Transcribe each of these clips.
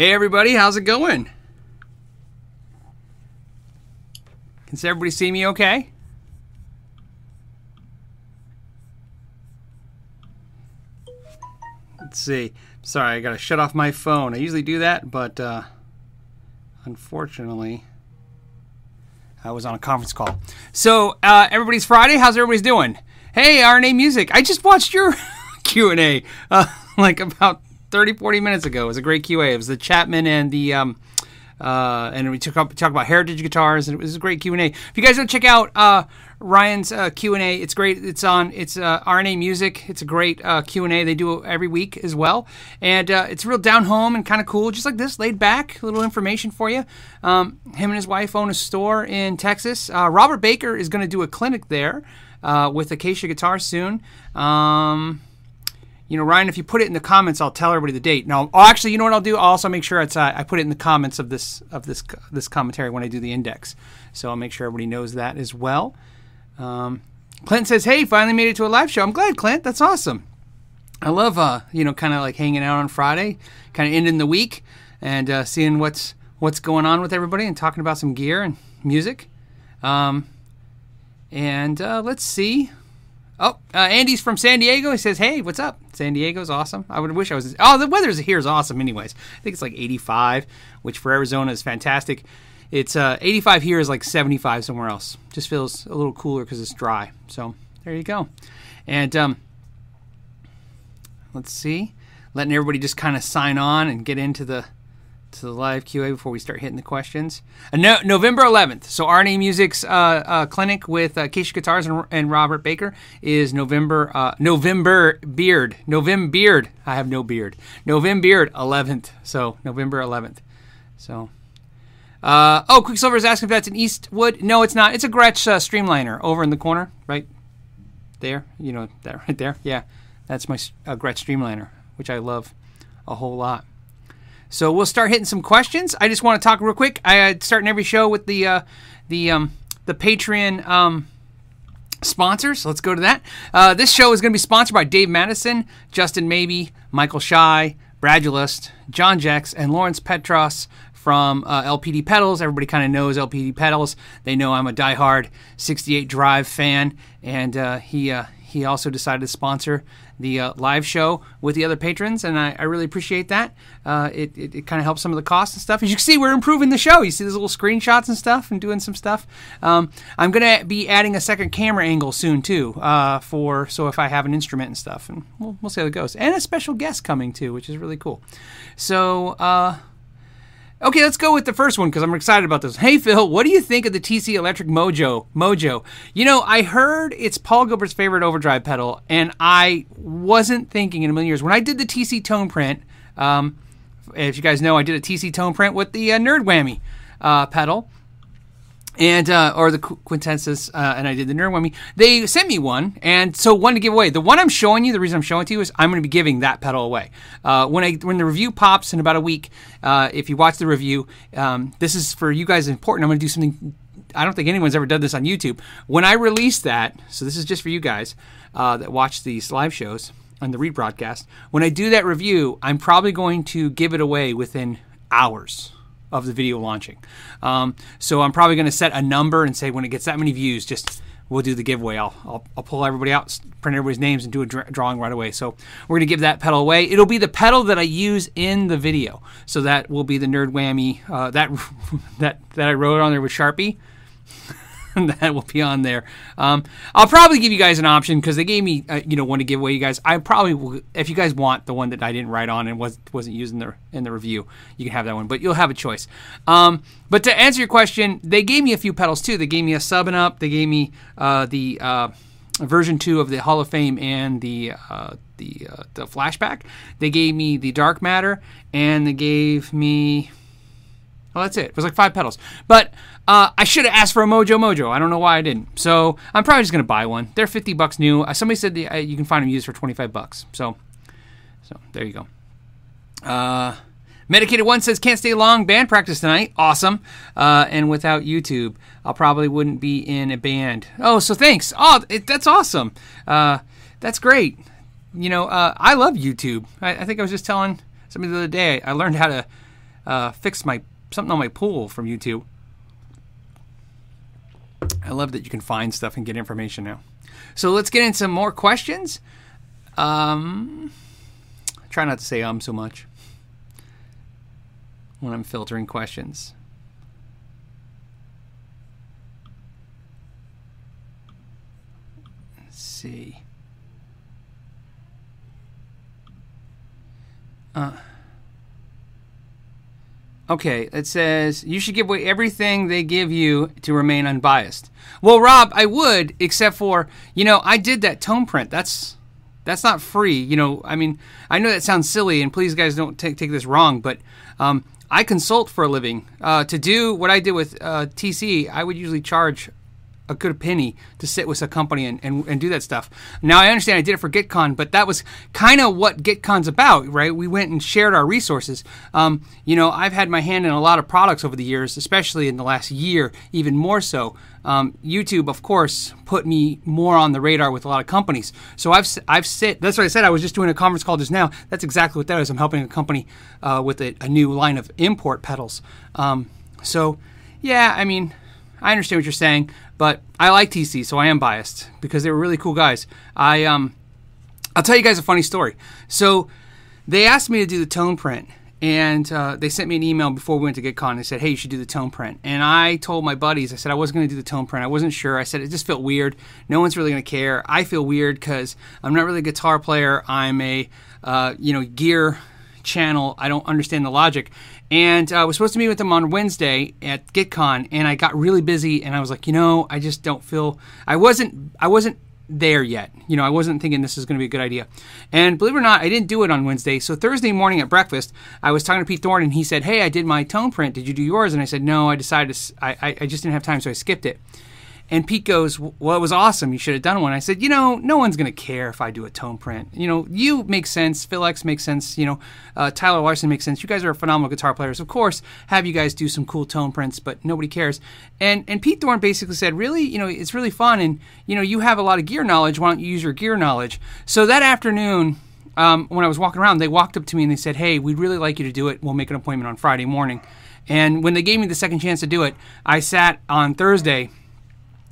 Hey, everybody, how's it going? Can everybody see me okay? Let's see. Sorry, I gotta shut off my phone. I usually do that, but uh, unfortunately, I was on a conference call. So, uh, everybody's Friday. How's everybody's doing? Hey, RNA Music. I just watched your Q and A uh, like about 30, 40 minutes ago. It was a great QA. It was the Chapman and the um, uh, and we took up talk about heritage guitars, and it was a great Q and A. If you guys don't check out uh, Ryan's uh, Q and A, it's great. It's on it's uh, RNA Music. It's a great uh, Q and A. They do every week as well, and uh, it's real down home and kind of cool, just like this, laid back. A little information for you. Um, him and his wife own a store in Texas. Robert Baker is going to do a clinic there with Acacia Guitar soon. Um, you know, Ryan, if you put it in the comments, I'll tell everybody the date. No, actually, you know what I'll do? I'll also make sure it's uh, I put it in the comments of this of this this commentary when I do the index. So I'll make sure everybody knows that as well. Um, Clint says, "Hey, finally made it to a live show. I'm glad, Clint. That's awesome. I love uh, you know, kind of like hanging out on Friday, kind of ending the week and uh, seeing what's what's going on with everybody and talking about some gear and music. Um, and uh, let's see. Oh, uh, Andy's from San Diego. He says, "Hey, what's up? San Diego's awesome. I would wish I was. Oh, the weather here is awesome. Anyways, I think it's like 85, which for Arizona is fantastic. It's uh, 85 here is like 75 somewhere else. Just feels a little cooler because it's dry. So there you go. And um, let's see, letting everybody just kind of sign on and get into the to the live QA before we start hitting the questions. Uh, no, November 11th. So RNA Music's uh, uh, clinic with uh, Acacia Guitars and, and, Robert Baker is November uh, November Beard November Beard. I have no beard. November Beard 11th. So November 11th. So. Uh, oh, Quicksilver is asking if that's an Eastwood. No, it's not. It's a Gretsch uh, Streamliner over in the corner, right there. You know that right there. Yeah, that's my Gretsch Streamliner, which I love a whole lot. So we'll start hitting some questions. I just want to talk real quick. I starting every show with the uh, the um, the Patreon um, sponsors. Let's go to that. Uh, this show is going to be sponsored by Dave Madison, Justin Maybe, Michael Shy, Bradulist, John Jex, and Lawrence Petros from uh, LPD Pedals. Everybody kind of knows LPD Pedals. They know I'm a diehard 68 Drive fan, and uh, he uh, he also decided to sponsor the uh, live show with the other patrons, and I, I really appreciate that. Uh, it it, it kind of helps some of the costs and stuff. As you can see, we're improving the show. You see these little screenshots and stuff, and doing some stuff. Um, I'm gonna be adding a second camera angle soon too, uh, for so if I have an instrument and stuff, and we'll we'll see how it goes. And a special guest coming too, which is really cool. So uh, Okay, let's go with the first one because I'm excited about this. Hey Phil, what do you think of the TC Electric Mojo? Mojo. You know, I heard it's Paul Gilbert's favorite overdrive pedal, and I wasn't thinking in a million years when I did the TC tone print. Um, if you guys know, I did a TC tone print with the uh, Nerd Whammy uh, pedal and uh, or the quintessence, uh, and I did the nerd. They sent me one, and so one to give away. The one I'm showing you, the reason I'm showing it to you is I'm going to be giving that pedal away uh, when I when the review pops in about a week. Uh, if you watch the review, um, this is for you guys important. I'm going to do something. I don't think anyone's ever done this on YouTube. When I release that, so this is just for you guys uh, that watch these live shows on the rebroadcast. When I do that review, I'm probably going to give it away within hours of the video launching. Um, so I'm probably going to set a number and say when it gets that many views, just we'll do the giveaway. I'll, I'll, I'll pull everybody out, print everybody's names, and do a dra- drawing right away. So we're going to give that pedal away. It'll be the pedal that I use in the video. So that will be the Nerd Whammy uh, that that that I wrote on there with Sharpie. that will be on there. Um, I'll probably give you guys an option because they gave me, uh, you know, one to give away. You guys, I probably will, if you guys want the one that I didn't write on and was wasn't used in the in the review, you can have that one. But you'll have a choice. Um, but to answer your question, they gave me a few pedals too. They gave me a sub and up. They gave me uh, the uh, version two of the Hall of Fame and the uh, the uh, the flashback. They gave me the dark matter and they gave me. Well, that's it. It was like five pedals. But uh, I should have asked for a Mojo Mojo. I don't know why I didn't. So I'm probably just gonna buy one. They're 50 bucks new. Uh, somebody said the, uh, you can find them used for 25 bucks. So, so there you go. Uh, Medicated One says can't stay long. Band practice tonight. Awesome. Uh, and without YouTube, I probably wouldn't be in a band. Oh, so thanks. Oh, it, that's awesome. Uh, that's great. You know, I love YouTube. I, I, think I was just telling somebody the other day. I learned how to fixed my something on my pool from YouTube. I love that you can find stuff and get information now. So let's get into some more questions. Um, try not to say um so much when I'm filtering questions. Let's see. Uh, okay, it says you should give away everything they give you to remain unbiased. Well, Rob, I would, except for you know I did that tone print. That's that's not free. You know, I mean, I know that sounds silly, and please, guys, don't take take this wrong, but um, I consult for a living. Uh, to do what I did with uh, TC, I would usually charge a good penny to sit with a company and, and, and do that stuff. Now I understand I did it for GitCon, but that was kind of what GitCon's about, right? We went and shared our resources. Um, you know, I've had my hand in a lot of products over the years, especially in the last year, even more so. Um, YouTube, of course, put me more on the radar with a lot of companies. So I've I've sit. That's what I said. I was just doing a conference call just now. That's exactly what that is. I'm helping a company uh, with a, a, new line of import pedals. Um, so yeah, I mean, I understand what you're saying. But I like TC, so I am biased because they were really cool guys. I um, I'll tell you guys a funny story. So they asked me to do the tone print, and uh, they sent me an email before we went to GitCon. They said, "Hey, you should do the tone print." And I told my buddies, I said I wasn't going to do the tone print. I wasn't sure. I said it just felt weird. No one's really going to care. I feel weird because I'm not really a guitar player. I'm a uh, you know gear channel. I don't understand the logic. And I was supposed to meet with them on Wednesday at GitCon, and I got really busy, and I was like, you know, I just don't feel. I wasn't. I wasn't there yet. You know, I wasn't thinking this is going to be a good idea. And believe it or not, I didn't do it on Wednesday. So Thursday morning at breakfast, I was talking to Pete Thorn, and he said, "Hey, I did my tone print. Did you do yours?" And I said, "No, I decided to, I, I just didn't have time, so I skipped it." And Pete goes, Well, it was awesome. You should have done one. I said, You know, no one's going to care if I do a tone print. You know, you make sense. Phil X makes sense. You know, uh, Tyler Larson makes sense. You guys are phenomenal guitar players. Of course, have you guys do some cool tone prints, but nobody cares. And and Pete Thorn basically said, Really, you know, it's really fun. And, you know, you have a lot of gear knowledge. Why don't you use your gear knowledge? So that afternoon, um, when I was walking around, they walked up to me and they said, Hey, we'd really like you to do it. We'll make an appointment on Friday morning. And when they gave me the second chance to do it, I sat on Thursday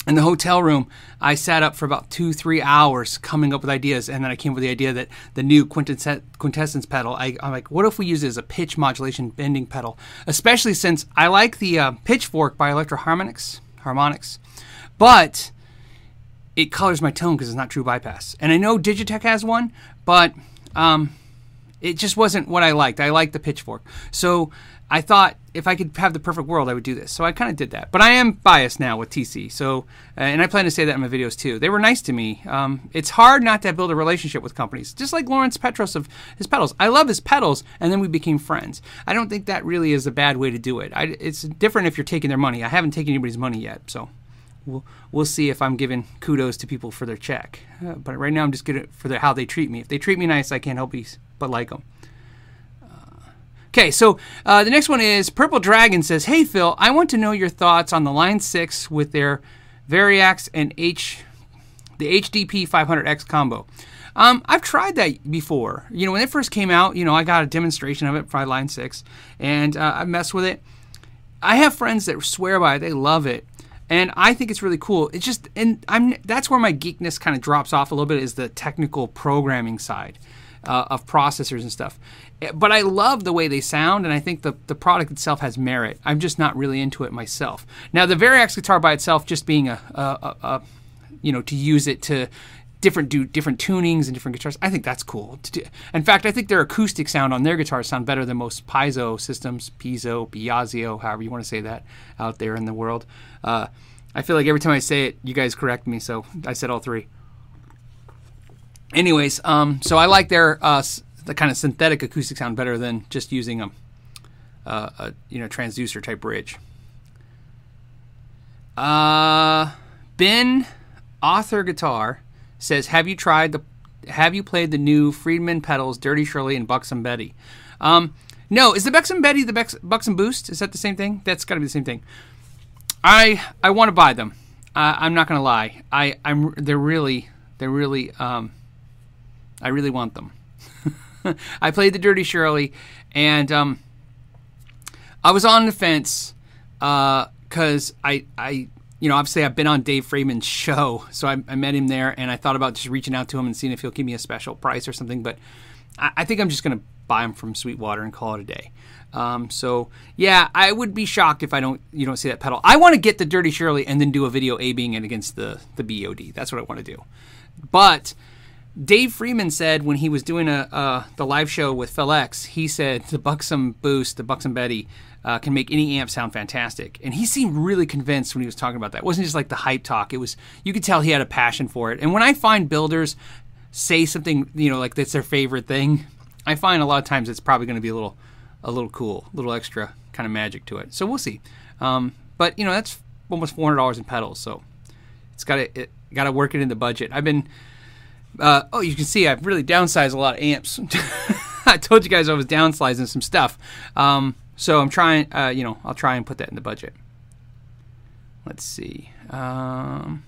in the hotel room, I sat up for about two, three hours coming up with ideas, and then I came up with the idea that the new quintessence pedal. I, am like, what if we use it as a pitch modulation bending pedal? Especially since I like the uh, Pitchfork by Electro-Harmonix, Harmonix, but it colors my tone because it's not true bypass. And I know Digitech has one, but um, it just wasn't what I liked. I liked the Pitchfork, so I thought if I could have the perfect world, I would do this. So I kind of did that. But I am biased now with TC. So, uh, and I plan to say that in my videos too. They were nice to me. Um, it's hard not to build a relationship with companies, just like Lawrence Petros of his pedals. I love his pedals, and then we became friends. I don't think that really is a bad way to do it. I, it's different if you're taking their money. I haven't taken anybody's money yet, so we'll, we'll see if I'm giving kudos to people for their check. Uh, but right now, I'm just good for how they treat me. If they treat me nice, I can't help but like them. Okay, so uh, the next one is Purple Dragon says, Hey Phil, I want to know your thoughts on the Line 6 with their Variax and H, the HDP 500X combo. Um, I've tried that before. You know, when it first came out, you know, I got a demonstration of it for Line 6, and uh, I messed with it. I have friends that swear by it, they love it. And I think it's really cool. It's just, and I'm that's where my geekness kind of drops off a little bit is the technical programming side uh, of processors and stuff. But I love the way they sound, and I think the, the product itself has merit. I'm just not really into it myself. Now, the Variax guitar by itself, just being a, a, a, a you know, to use it to different do different tunings and different guitars. I think that's cool. In fact, I think their acoustic sound on their guitars sound better than most piezo systems, piezo, piazzio, however you want to say that out there in the world. Uh, I feel like every time I say it, you guys correct me, so I said all three anyways, um, so I like their uh, the kind of synthetic acoustic sound better than just using a, uh, a you know transducer type bridge. Uh, Ben Author Guitar says, "Have you tried the? Have you played the new Friedman pedals, Dirty Shirley and Buxom Betty?" Um, no, is the Buxom Betty the Bex, Buxom Boost? Is that the same thing? That's got to be the same thing. I I want to buy them. Uh, I'm not gonna lie. I I'm they're really they're really um, I really want them. I played the Dirty Shirley, and um, I was on the fence because I, I, you know, obviously I've been on Dave Friedman's show, so I, I, met him there, and I thought about just reaching out to him and seeing if he'll give me a special price or something. But I, I think I'm just going to buy them from Sweetwater and call it a day. Um, so yeah, I would be shocked if I don't you don't see that pedal. I want to get the Dirty Shirley and then do a video A being it against the the BOD. That's what I want to do. But Dave Friedman said when he was doing a uh, the live show with Phil X, he said the Buxom Boost, the Buxom Betty, uh, can make any amp sound fantastic. And he seemed really convinced when he was talking about that. It wasn't just like the hype talk. It was you could tell he had a passion for it. And when I find builders say something, you know, like that's their favorite thing, I find a lot of times it's probably going to be a little a little cool, a little extra kind of magic to it. So we'll see. Um, but you know, that's almost four hundred dollars in pedals, so it's got to it, got to work it in the budget. I've been uh, oh, you can see I've really downsized a lot of amps. I told you guys I was downsizing some stuff. Um, so I'm trying, uh, you know, I'll try and put that in the budget. Let's see. Um,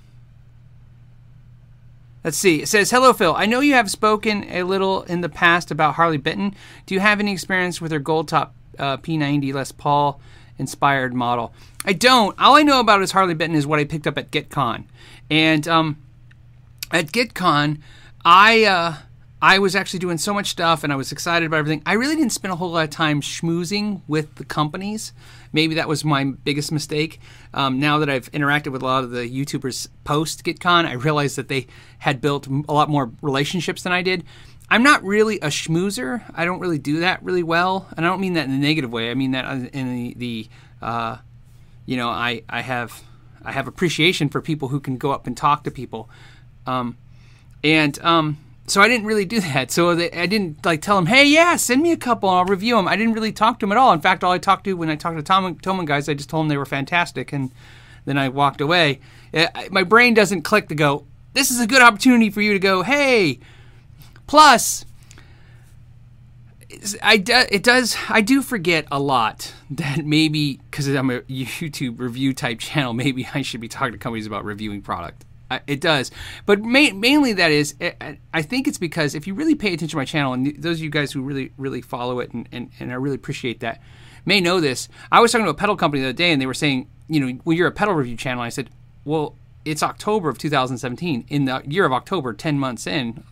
let's see. It says, Hello, Phil. I know you have spoken a little in the past about Harley Benton. Do you have any experience with her gold top uh, P90 Les Paul inspired model? I don't. All I know about is Harley Benton is what I picked up at GitCon. And um, at GitCon, I uh, I was actually doing so much stuff and I was excited about everything. I really didn't spend a whole lot of time schmoozing with the companies. Maybe that was my biggest mistake. Um, now that I've interacted with a lot of the YouTubers post GitCon, I realized that they had built a lot more relationships than I did. I'm not really a schmoozer. I don't really do that really well, and I don't mean that in a negative way. I mean that in the, the uh, you know, I I have I have appreciation for people who can go up and talk to people. Um, and um, so I didn't really do that. So they, I didn't like tell them, hey, yeah, send me a couple and I'll review them. I didn't really talk to them at all. In fact, all I talked to when I talked to Tom Thomann guys, I just told them they were fantastic, and then I walked away. My brain doesn't click to go. This is a good opportunity for you to go. Hey, plus. I it does I do forget a lot that maybe because I'm a YouTube review type channel maybe I should be talking to companies about reviewing product it does, but ma- mainly that is. I think it's because if you really pay attention to my channel, and those of you guys who really, really follow it, and, and, and I really appreciate that, may know this. I was talking to a pedal company the other day, and they were saying, you know, well, you're a pedal review channel. I said, well, it's October of 2017. In the year of October, 10 months in,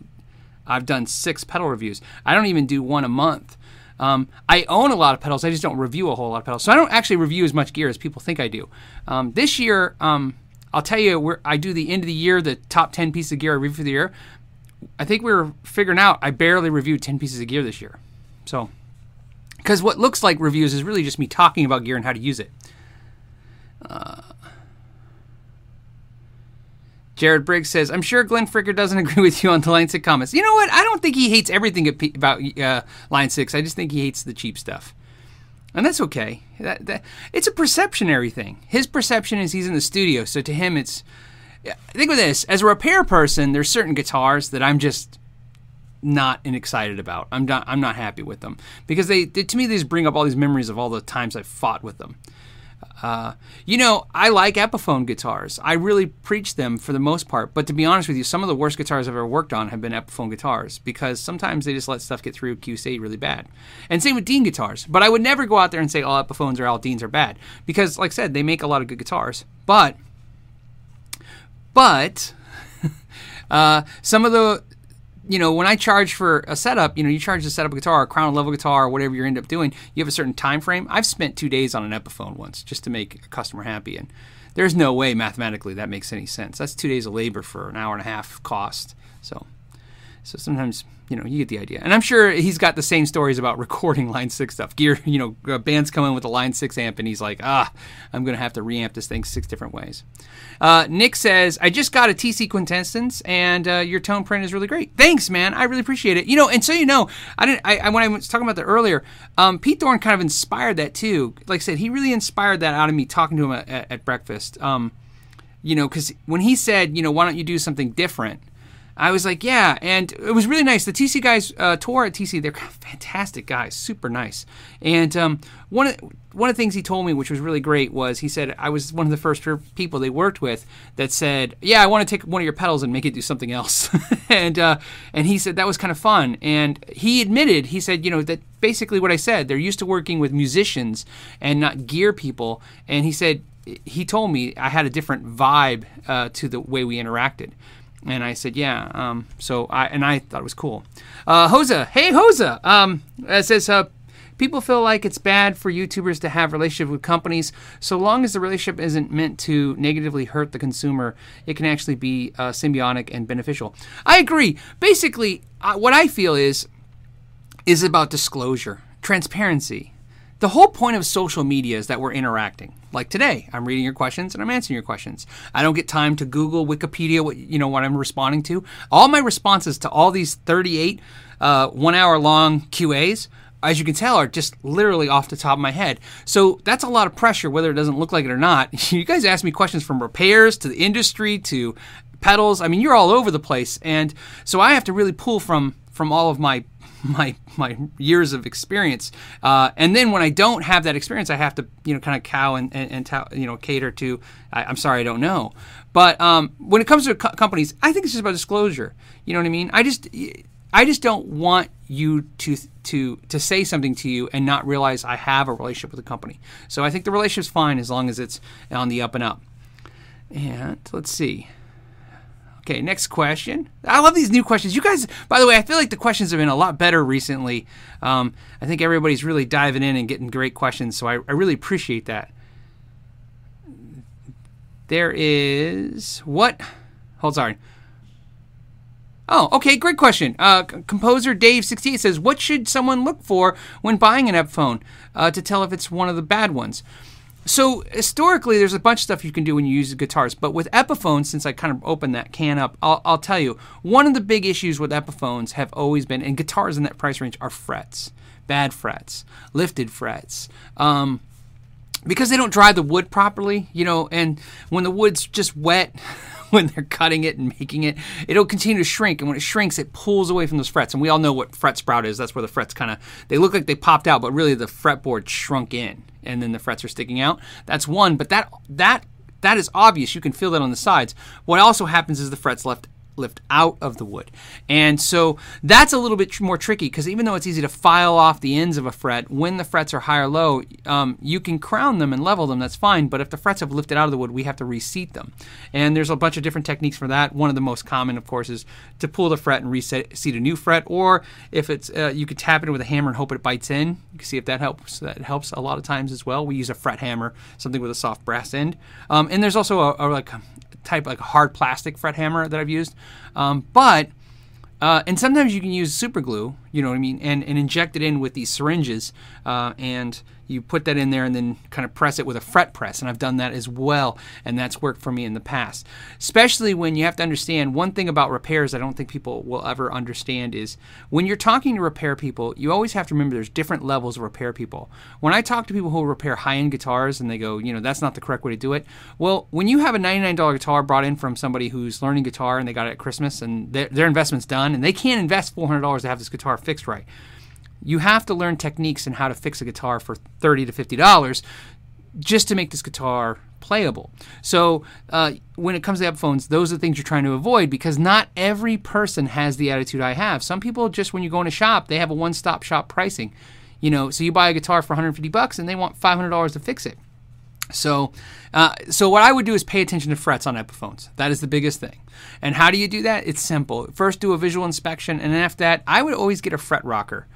I've done six pedal reviews. I don't even do one a month. Um, I own a lot of pedals. I just don't review a whole lot of pedals. So I don't actually review as much gear as people think I do. Um, this year, um, I'll tell you, I do the end of the year, the top 10 pieces of gear I review for the year. I think we are figuring out I barely reviewed 10 pieces of gear this year. So, because what looks like reviews is really just me talking about gear and how to use it. Uh, Jared Briggs says, I'm sure Glenn Fricker doesn't agree with you on the Line 6 comments. You know what? I don't think he hates everything about uh, Line 6. I just think he hates the cheap stuff and that's okay. That, that, it's a perceptionary thing. His perception is he's in the studio, so to him, it's. Think of this: as a repair person, there's certain guitars that I'm just not excited about. I'm not. I'm not happy with them because they, they to me these bring up all these memories of all the times I've fought with them. Uh, you know, I like Epiphone guitars. I really preach them for the most part. But to be honest with you, some of the worst guitars I've ever worked on have been Epiphone guitars because sometimes they just let stuff get through QC really bad. And same with Dean guitars. But I would never go out there and say all Epiphones or all Deans are bad because, like I said, they make a lot of good guitars. But, but. Uh, some of the you know, when I charge for a setup, you know, you charge a setup guitar, a crown level guitar, or whatever you end up doing, you have a certain time frame. I've spent two days on an Epiphone once just to make a customer happy, and there's no way mathematically that makes any sense. That's two days of labor for an hour and a half cost. So, so sometimes you know, you get the idea. And I'm sure he's got the same stories about recording Line 6 stuff. Gear, you know, uh, bands come in with a Line 6 amp and he's like, ah, I'm going to have to reamp this thing six different ways. Uh, Nick says, I just got a TC Quintessence and uh, your tone print is really great. Thanks, man. I really appreciate it. You know, and so you know, I didn't, I, I when I was talking about that earlier, um, Pete Thorn kind of inspired that too. Like I said, he really inspired that out of me talking to him at, at, at breakfast. Um, you know, because when he said, you know, why don't you do something different? I was like, yeah, and it was really nice. The TC guys uh, tour at TC, they're fantastic guys, super nice. And um, one of one of the things he told me, which was really great, was he said I was one of the first people they worked with that said, yeah, I want to take one of your pedals and make it do something else. and uh, and he said that was kind of fun. And he admitted, he said, you know, that basically what I said. They're used to working with musicians and not gear people. And he said he told me I had a different vibe uh, to the way we interacted. And I said, yeah. Um, so I and I thought it was cool. Uh, Hosa, hey Hosa, um, it says uh, people feel like it's bad for YouTubers to have relationship with companies. So long as the relationship isn't meant to negatively hurt the consumer, it can actually be uh, symbiotic and beneficial. I agree. Basically, uh, what I feel is is about disclosure, transparency. The whole point of social media is that we're interacting. Like today, I'm reading your questions and I'm answering your questions. I don't get time to Google, Wikipedia, what you know what I'm responding to. All my responses to all these 38 uh, one hour long QAs, as you can tell, are just literally off the top of my head. So that's a lot of pressure, whether it doesn't look like it or not. You guys ask me questions from repairs to the industry to pedals. I mean, you're all over the place, and so I have to really pull from from all of my my my years of experience. Uh, and then when I don't have that experience, I have to you know kind of cow and and, and ta- you know cater to. I, am sorry, I don't know. But um, when it comes to co- companies, I think it's just about disclosure. You know what I mean? I just I just don't want you to to to say something to you and not realize I have a relationship with the company. So I think the relationship's fine as long as it's on the up and up. And let's see. Okay, next question. I love these new questions. You guys, by the way, I feel like the questions have been a lot better recently. Um, I think everybody's really diving in and getting great questions, so I, I really appreciate that. There is what? Hold on. Oh, okay, great question. Uh, composer Dave68 says, What should someone look for when buying an Epiphone uh, to tell if it's one of the bad ones? So historically, there's a bunch of stuff you can do when you use guitars, but with Epiphones, since I kind of opened that can up, I'll, I'll tell you one of the big issues with Epiphones have always been, and guitars in that price range are frets, bad frets, lifted frets. Um, because they don't dry the wood properly, you know, and when the wood's just wet, when they're cutting it and making it, it'll continue to shrink. And when it shrinks, it pulls away from those frets. And we all know what fret sprout is. That's where the frets kind of they look like they popped out, but really the fretboard shrunk in and then the frets are sticking out. That's one, but that that that is obvious. You can feel that on the sides. What also happens is the frets left lift out of the wood. And so that's a little bit more tricky because even though it's easy to file off the ends of a fret, when the frets are high or low, um, you can crown them and level them, that's fine. But if the frets have lifted out of the wood, we have to reseat them. And there's a bunch of different techniques for that. One of the most common, of course, is to pull the fret and reset seat a new fret. Or if it's, uh, you could tap it with a hammer and hope it bites in. You can see if that helps. That helps a lot of times as well. We use a fret hammer, something with a soft brass end. Um, and there's also a, a like type like hard plastic fret hammer that I've used. Um, but uh, and sometimes you can use super glue, you know what I mean, and, and inject it in with these syringes uh, and you put that in there and then kind of press it with a fret press. And I've done that as well, and that's worked for me in the past. Especially when you have to understand one thing about repairs I don't think people will ever understand is when you're talking to repair people, you always have to remember there's different levels of repair people. When I talk to people who repair high end guitars and they go, you know, that's not the correct way to do it. Well, when you have a $99 guitar brought in from somebody who's learning guitar and they got it at Christmas and their, their investment's done and they can't invest $400 to have this guitar fixed right you have to learn techniques and how to fix a guitar for 30 to 50 dollars just to make this guitar playable. So uh, when it comes to Epiphones, those are the things you're trying to avoid because not every person has the attitude I have. Some people just when you go in a shop, they have a one-stop shop pricing. You know, so you buy a guitar for 150 bucks and they want $500 to fix it. So, uh, so what I would do is pay attention to frets on Epiphones. That is the biggest thing. And how do you do that? It's simple. First, do a visual inspection, and then after that, I would always get a fret rocker.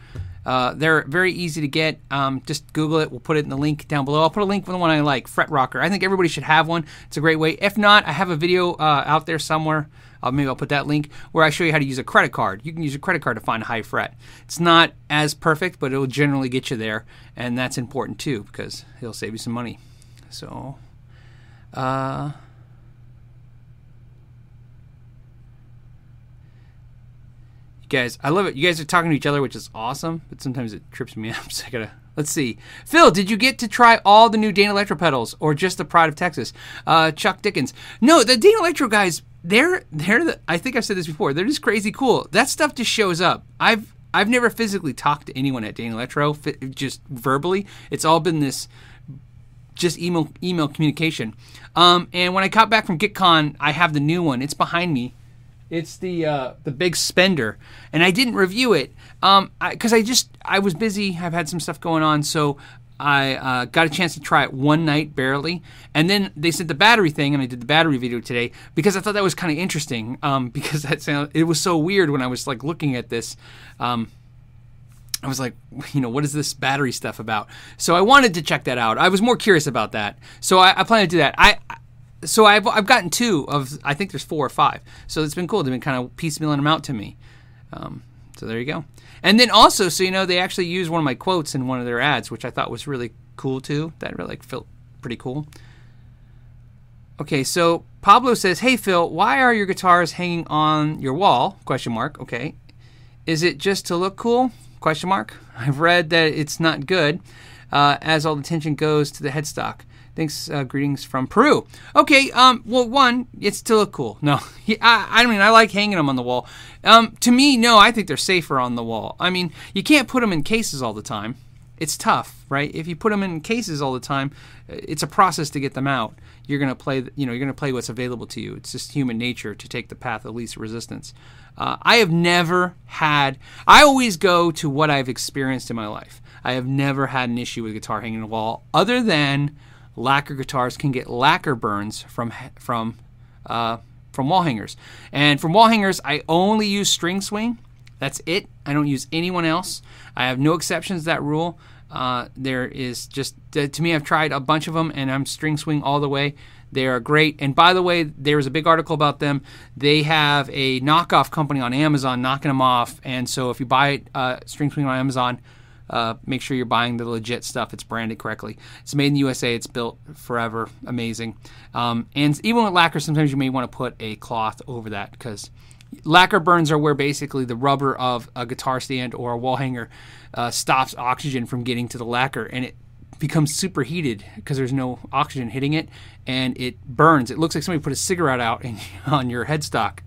Uh, they're very easy to get. Um, just Google it. We'll put it in the link down below. I'll put a link for the one I like, Fret Rocker. I think everybody should have one. It's a great way. If not, I have a video uh, out there somewhere. Uh, maybe I'll put that link where I show you how to use a credit card. You can use a credit card to find a high fret. It's not as perfect, but it'll generally get you there, and that's important too because it'll save you some money. So, uh, guys, I love it. You guys are talking to each other, which is awesome, but sometimes it trips me up. So I gotta let's see. Phil, did you get to try all the new Danelectro pedals, or just the Pride of Texas? Uh, Chuck Dickens. No, the Danelectro guys. They're they're the. I think I've said this before. They're just crazy cool. That stuff just shows up. I've I've never physically talked to anyone at Danelectro, just verbally. It's all been this just email email communication. Um, and when I got back from GitCon, I have the new one. It's behind me It's the uh, the big spender, and I didn't review it um because I, I just I was busy. I've had some stuff going on, so I uh, got a chance to try it one night barely, and then they sent the battery thing, and I did the battery video today because I thought that was kind of interesting. Um, because that sound it was so weird when I was like looking at this. Um, I was like, you know, what is this battery stuff about? So I wanted to check that out. I was more curious about that. So I, I plan to do that. I so I've I've gotten two of I think there's four or five. So it's been cool. They've been kind of piecemealing them out to me. Um, so there you go. And then also, so you know, they actually use one of my quotes in one of their ads, which I thought was really cool too. That really like, felt pretty cool. Okay, so Pablo says, "Hey Phil, why are your guitars hanging on your wall?" Question mark. Okay, is it just to look cool? Question mark. I've read that it's not good, uh, as all the tension goes to the headstock. Thanks, uh, greetings from Peru. Okay, um, well, one, it's still cool. No, I, I mean, I like hanging them on the wall. Um, to me, no, I think they're safer on the wall. I mean, you can't put them in cases all the time. It's tough, right? If you put them in cases all the time, it's a process to get them out. You're gonna play, you know, you're gonna play what's available to you. It's just human nature to take the path of least resistance. Uh, I have never had. I always go to what I've experienced in my life. I have never had an issue with guitar hanging on the wall, other than lacquer guitars can get lacquer burns from from uh, from wall hangers. And from wall hangers, I only use string swing. That's it. I don't use anyone else. I have no exceptions to that rule. Uh, there is just to me, I've tried a bunch of them, and I'm string swing all the way. They are great. And by the way, there was a big article about them. They have a knockoff company on Amazon knocking them off. And so if you buy uh, string swing on Amazon, uh, make sure you're buying the legit stuff. It's branded correctly. It's made in the USA. It's built forever. Amazing. Um, and even with lacquer, sometimes you may want to put a cloth over that because lacquer burns are where basically the rubber of a guitar stand or a wall hanger uh, stops oxygen from getting to the lacquer and it becomes superheated because there's no oxygen hitting it and it burns. It looks like somebody put a cigarette out in, on your headstock.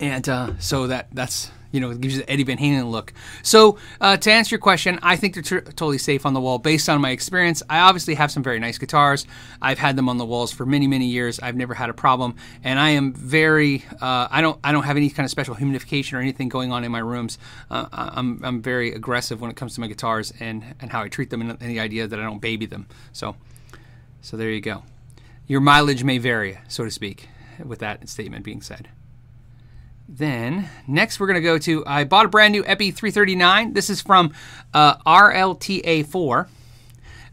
And uh, so that that's you know, it gives you the Eddie Van Halen look. So, uh, to answer your question, I think they're t- totally safe on the wall based on my experience. I obviously have some very nice guitars. I've had them on the walls for many, many years. I've never had a problem, and I am very. Uh, I don't. I don't have any kind of special humidification or anything going on in my rooms. Uh, I'm. I'm very aggressive when it comes to my guitars and and how I treat them, and the idea that I don't baby them. So, so there you go. Your mileage may vary, so to speak. With that statement being said. Then next we're going to go to I bought a brand new Epi 339. This is from uh, RLTA4.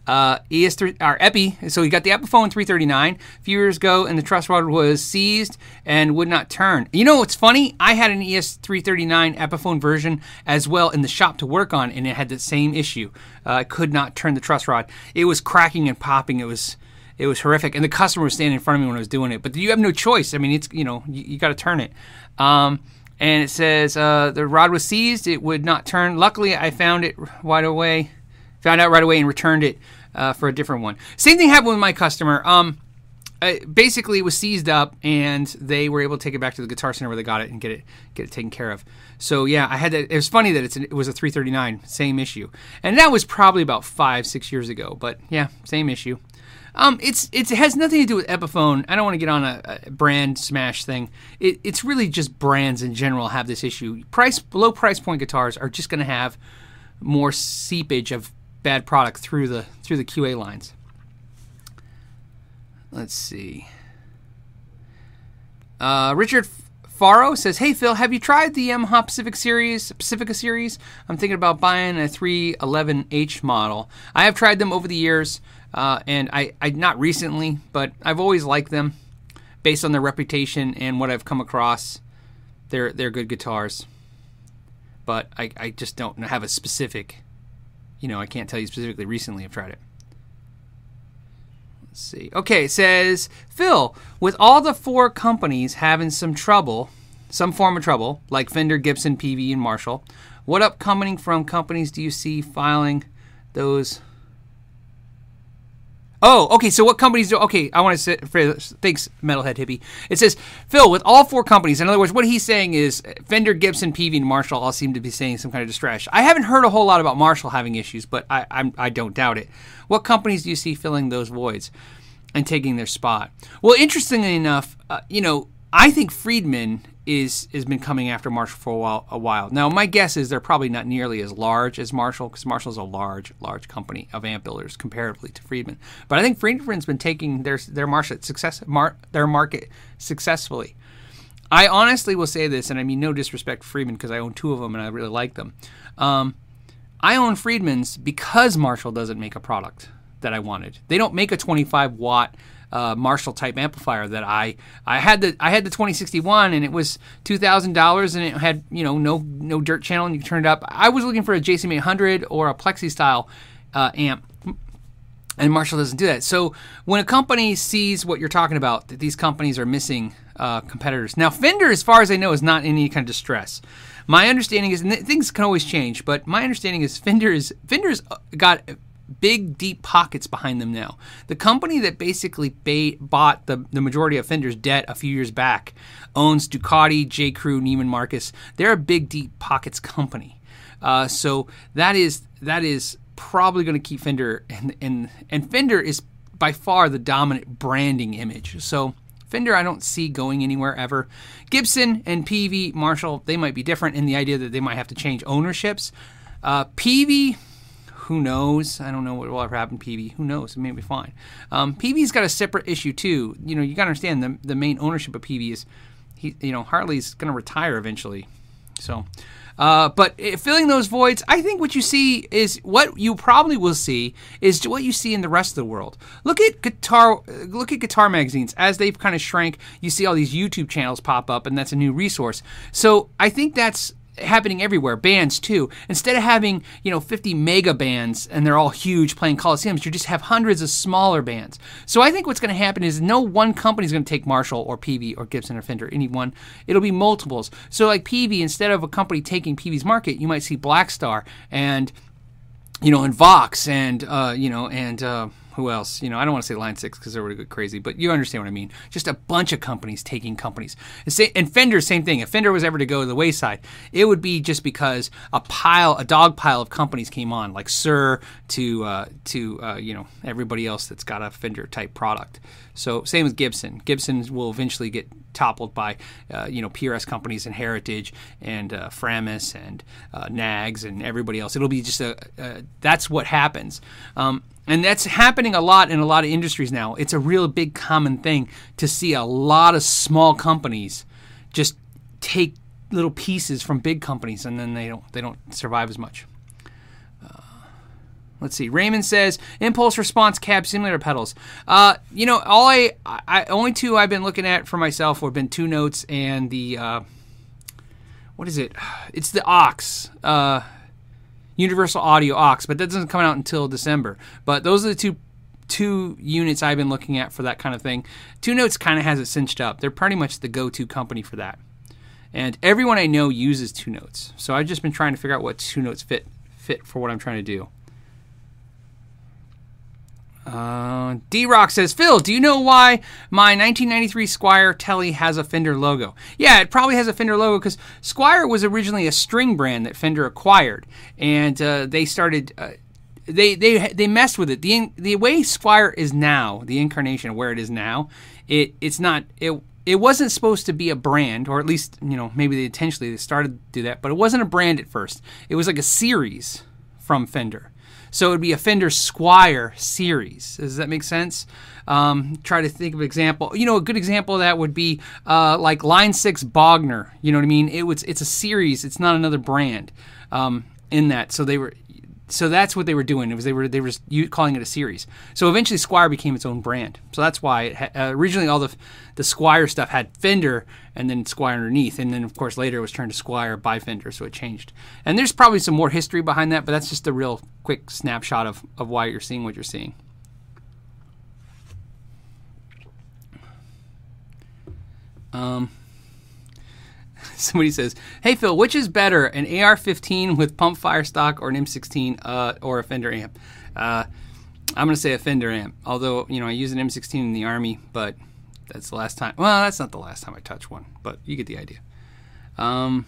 Uh, ES3, our Epi, so we got the Epiphone 339 a few years ago, and the truss rod was seized and would not turn. You know what's funny? I had an ES339 Epiphone version as well in the shop to work on, and it had the same issue. Uh, I could not turn the truss rod. It was cracking and popping. It was it was horrific, and the customer was standing in front of me when I was doing it. But you have no choice. I mean, it's you know you, you got to turn it. Um, and it says uh, the rod was seized. It would not turn. Luckily, I found it right away. Found out right away and returned it uh, for a different one. Same thing happened with my customer. Um, I, basically, it was seized up, and they were able to take it back to the Guitar Center where they got it and get it get it taken care of. So yeah, I had that. It was funny that an, it was a 339, same issue, and that was probably about five six years ago. But yeah, same issue. Um, it's, it's it has nothing to do with Epiphone. I don't want to get on a, a brand smash thing. It, it's really just brands in general have this issue. Price low price point guitars are just going to have more seepage of bad product through the through the QA lines. Let's see. Uh, Richard Faro says, "Hey Phil, have you tried the Yamaha Pacific series, Pacifica series? I'm thinking about buying a 311H model. I have tried them over the years. Uh, and I, I not recently, but I've always liked them based on their reputation and what I've come across. They're they're good guitars, but I, I just don't have a specific. You know, I can't tell you specifically. Recently, I've tried it. Let's see. Okay, it says Phil, with all the four companies having some trouble, some form of trouble, like Fender, Gibson, Peavey, and Marshall, what upcoming from companies do you see filing those Oh, okay. So what companies do? Okay, I want to say thanks, Metalhead Hippie. It says Phil with all four companies. In other words, what he's saying is Fender, Gibson, Peavey, and Marshall all seem to be saying some kind of distress. I haven't heard a whole lot about Marshall having issues, but I I'm, I do not doubt it. What companies do you see filling those voids and taking their spot? Well, interestingly enough, uh, you know I think Friedman is has been coming after Marshall for a while. A while now. My guess is they're probably not nearly as large as Marshall because Marshall's a large, large company of amp builders comparatively to Friedman. But I think Friedman's been taking their their market success mar, their market successfully. I honestly will say this, and I mean no disrespect to Friedman because I own two of them and I really like them. Um, I own Friedman's because Marshall doesn't make a product that I wanted. They don't make a 25 watt uh, Marshall type amplifier that I I had the I had the 2061 and it was two thousand dollars and it had you know no no dirt channel and you turn it up. I was looking for a JCM 800 or a Plexi style uh, amp. And Marshall doesn't do that. So when a company sees what you're talking about, that these companies are missing uh, competitors. Now Fender, as far as I know, is not in any kind of distress. My understanding is, and things can always change, but my understanding is Fender is Fender's got big deep pockets behind them now. The company that basically bought the, the majority of Fender's debt a few years back owns Ducati, J. Crew, Neiman Marcus. They're a big deep pockets company. Uh, so that is that is probably going to keep Fender and, and and Fender is by far the dominant branding image. So Fender, I don't see going anywhere ever. Gibson and Peavey, Marshall, they might be different in the idea that they might have to change ownerships. Uh, Peavey, who knows? I don't know what will ever happen. Peavey, who knows? It may be fine. Um, Peavey's got a separate issue too. You know, you got to understand the the main ownership of Peavey is, he, you know, Hartley's going to retire eventually, so. Uh, but filling those voids, I think what you see is what you probably will see is what you see in the rest of the world. Look at guitar, look at guitar magazines as they've kind of shrank. You see all these YouTube channels pop up, and that's a new resource. So I think that's happening everywhere. Bands too. Instead of having you know 50 mega bands and they're all huge playing coliseums, you just have hundreds of smaller bands. So I think what's going to happen is no one company is going to take Marshall or Peavey or Gibson or Fender, any one. It'll be multiples. So like Peavey, instead of a company taking Peavey's market, you might see Blackstar and you know and Vox and uh, you know and uh, who else? You know, I don't want to say Line Six because they're really crazy, but you understand what I mean. Just a bunch of companies taking companies. And Fender, same thing. If Fender was ever to go to the wayside, it would be just because a pile, a dog pile of companies came on, like Suhr to uh, to uh, you know everybody else that's got a Fender type product. So same with Gibson. Gibson will eventually get toppled by uh, you know PRS companies and Heritage and uh, Framus and uh, Knaggs and everybody else. It'll be just a that's what happens. Um, and that's happening a lot in a lot of industries now. It's a real big common thing to see a lot of small companies just take little pieces from big companies and then they don't they don't survive as much. Uh, let's see. Raymond says impulse response cab simulator pedals. Uh, you know, all I, I only two I've been looking at for myself have been two notes and the uh, what is it? It's the Ox. Uh, Universal Audio OX, but that doesn't come out until December. But those are the two two units I've been looking at for that kind of thing. Two Notes kind of has it cinched up. They're pretty much the go-to company for that. And everyone I know uses Two Notes. So I've just been trying to figure out what Two Notes fit fit for what I'm trying to do. Uh, D Rock says, Phil, do you know why my 1993 Squier Telly has a Fender logo? Yeah, it probably has a Fender logo because Squier was originally a string brand that Fender acquired, and uh, they started. Uh, they, they they messed with it. The the way Squier is now, the incarnation of where it is now, it it's not it it wasn't supposed to be a brand, or at least you know maybe they intentionally they started to do that, but it wasn't a brand at first. It was like a series from Fender. So it would be a Fender Squier series. Does that make sense? Um, try to think of an example. You know, a good example of that would be uh, like Line Six Bogner. You know what I mean? It was it's a series. It's not another brand um, in that. So they were so that's what they were doing. It was they were they were calling it a series. So eventually, Squier became its own brand. So that's why ha- uh, originally all the the Squier stuff had Fender and then Squier underneath, and then of course later it was turned to Squier by Fender, so it changed. And there's probably some more history behind that, but that's just a real quick snapshot of of why you're seeing what you're seeing. Um, Somebody says, "Hey Phil, which is better, an AR-15 with pump fire stock or an M16 uh, or a Fender amp?" Uh, I'm gonna say a Fender amp. Although you know I use an M16 in the army, but that's the last time. Well, that's not the last time I touched one, but you get the idea. Um,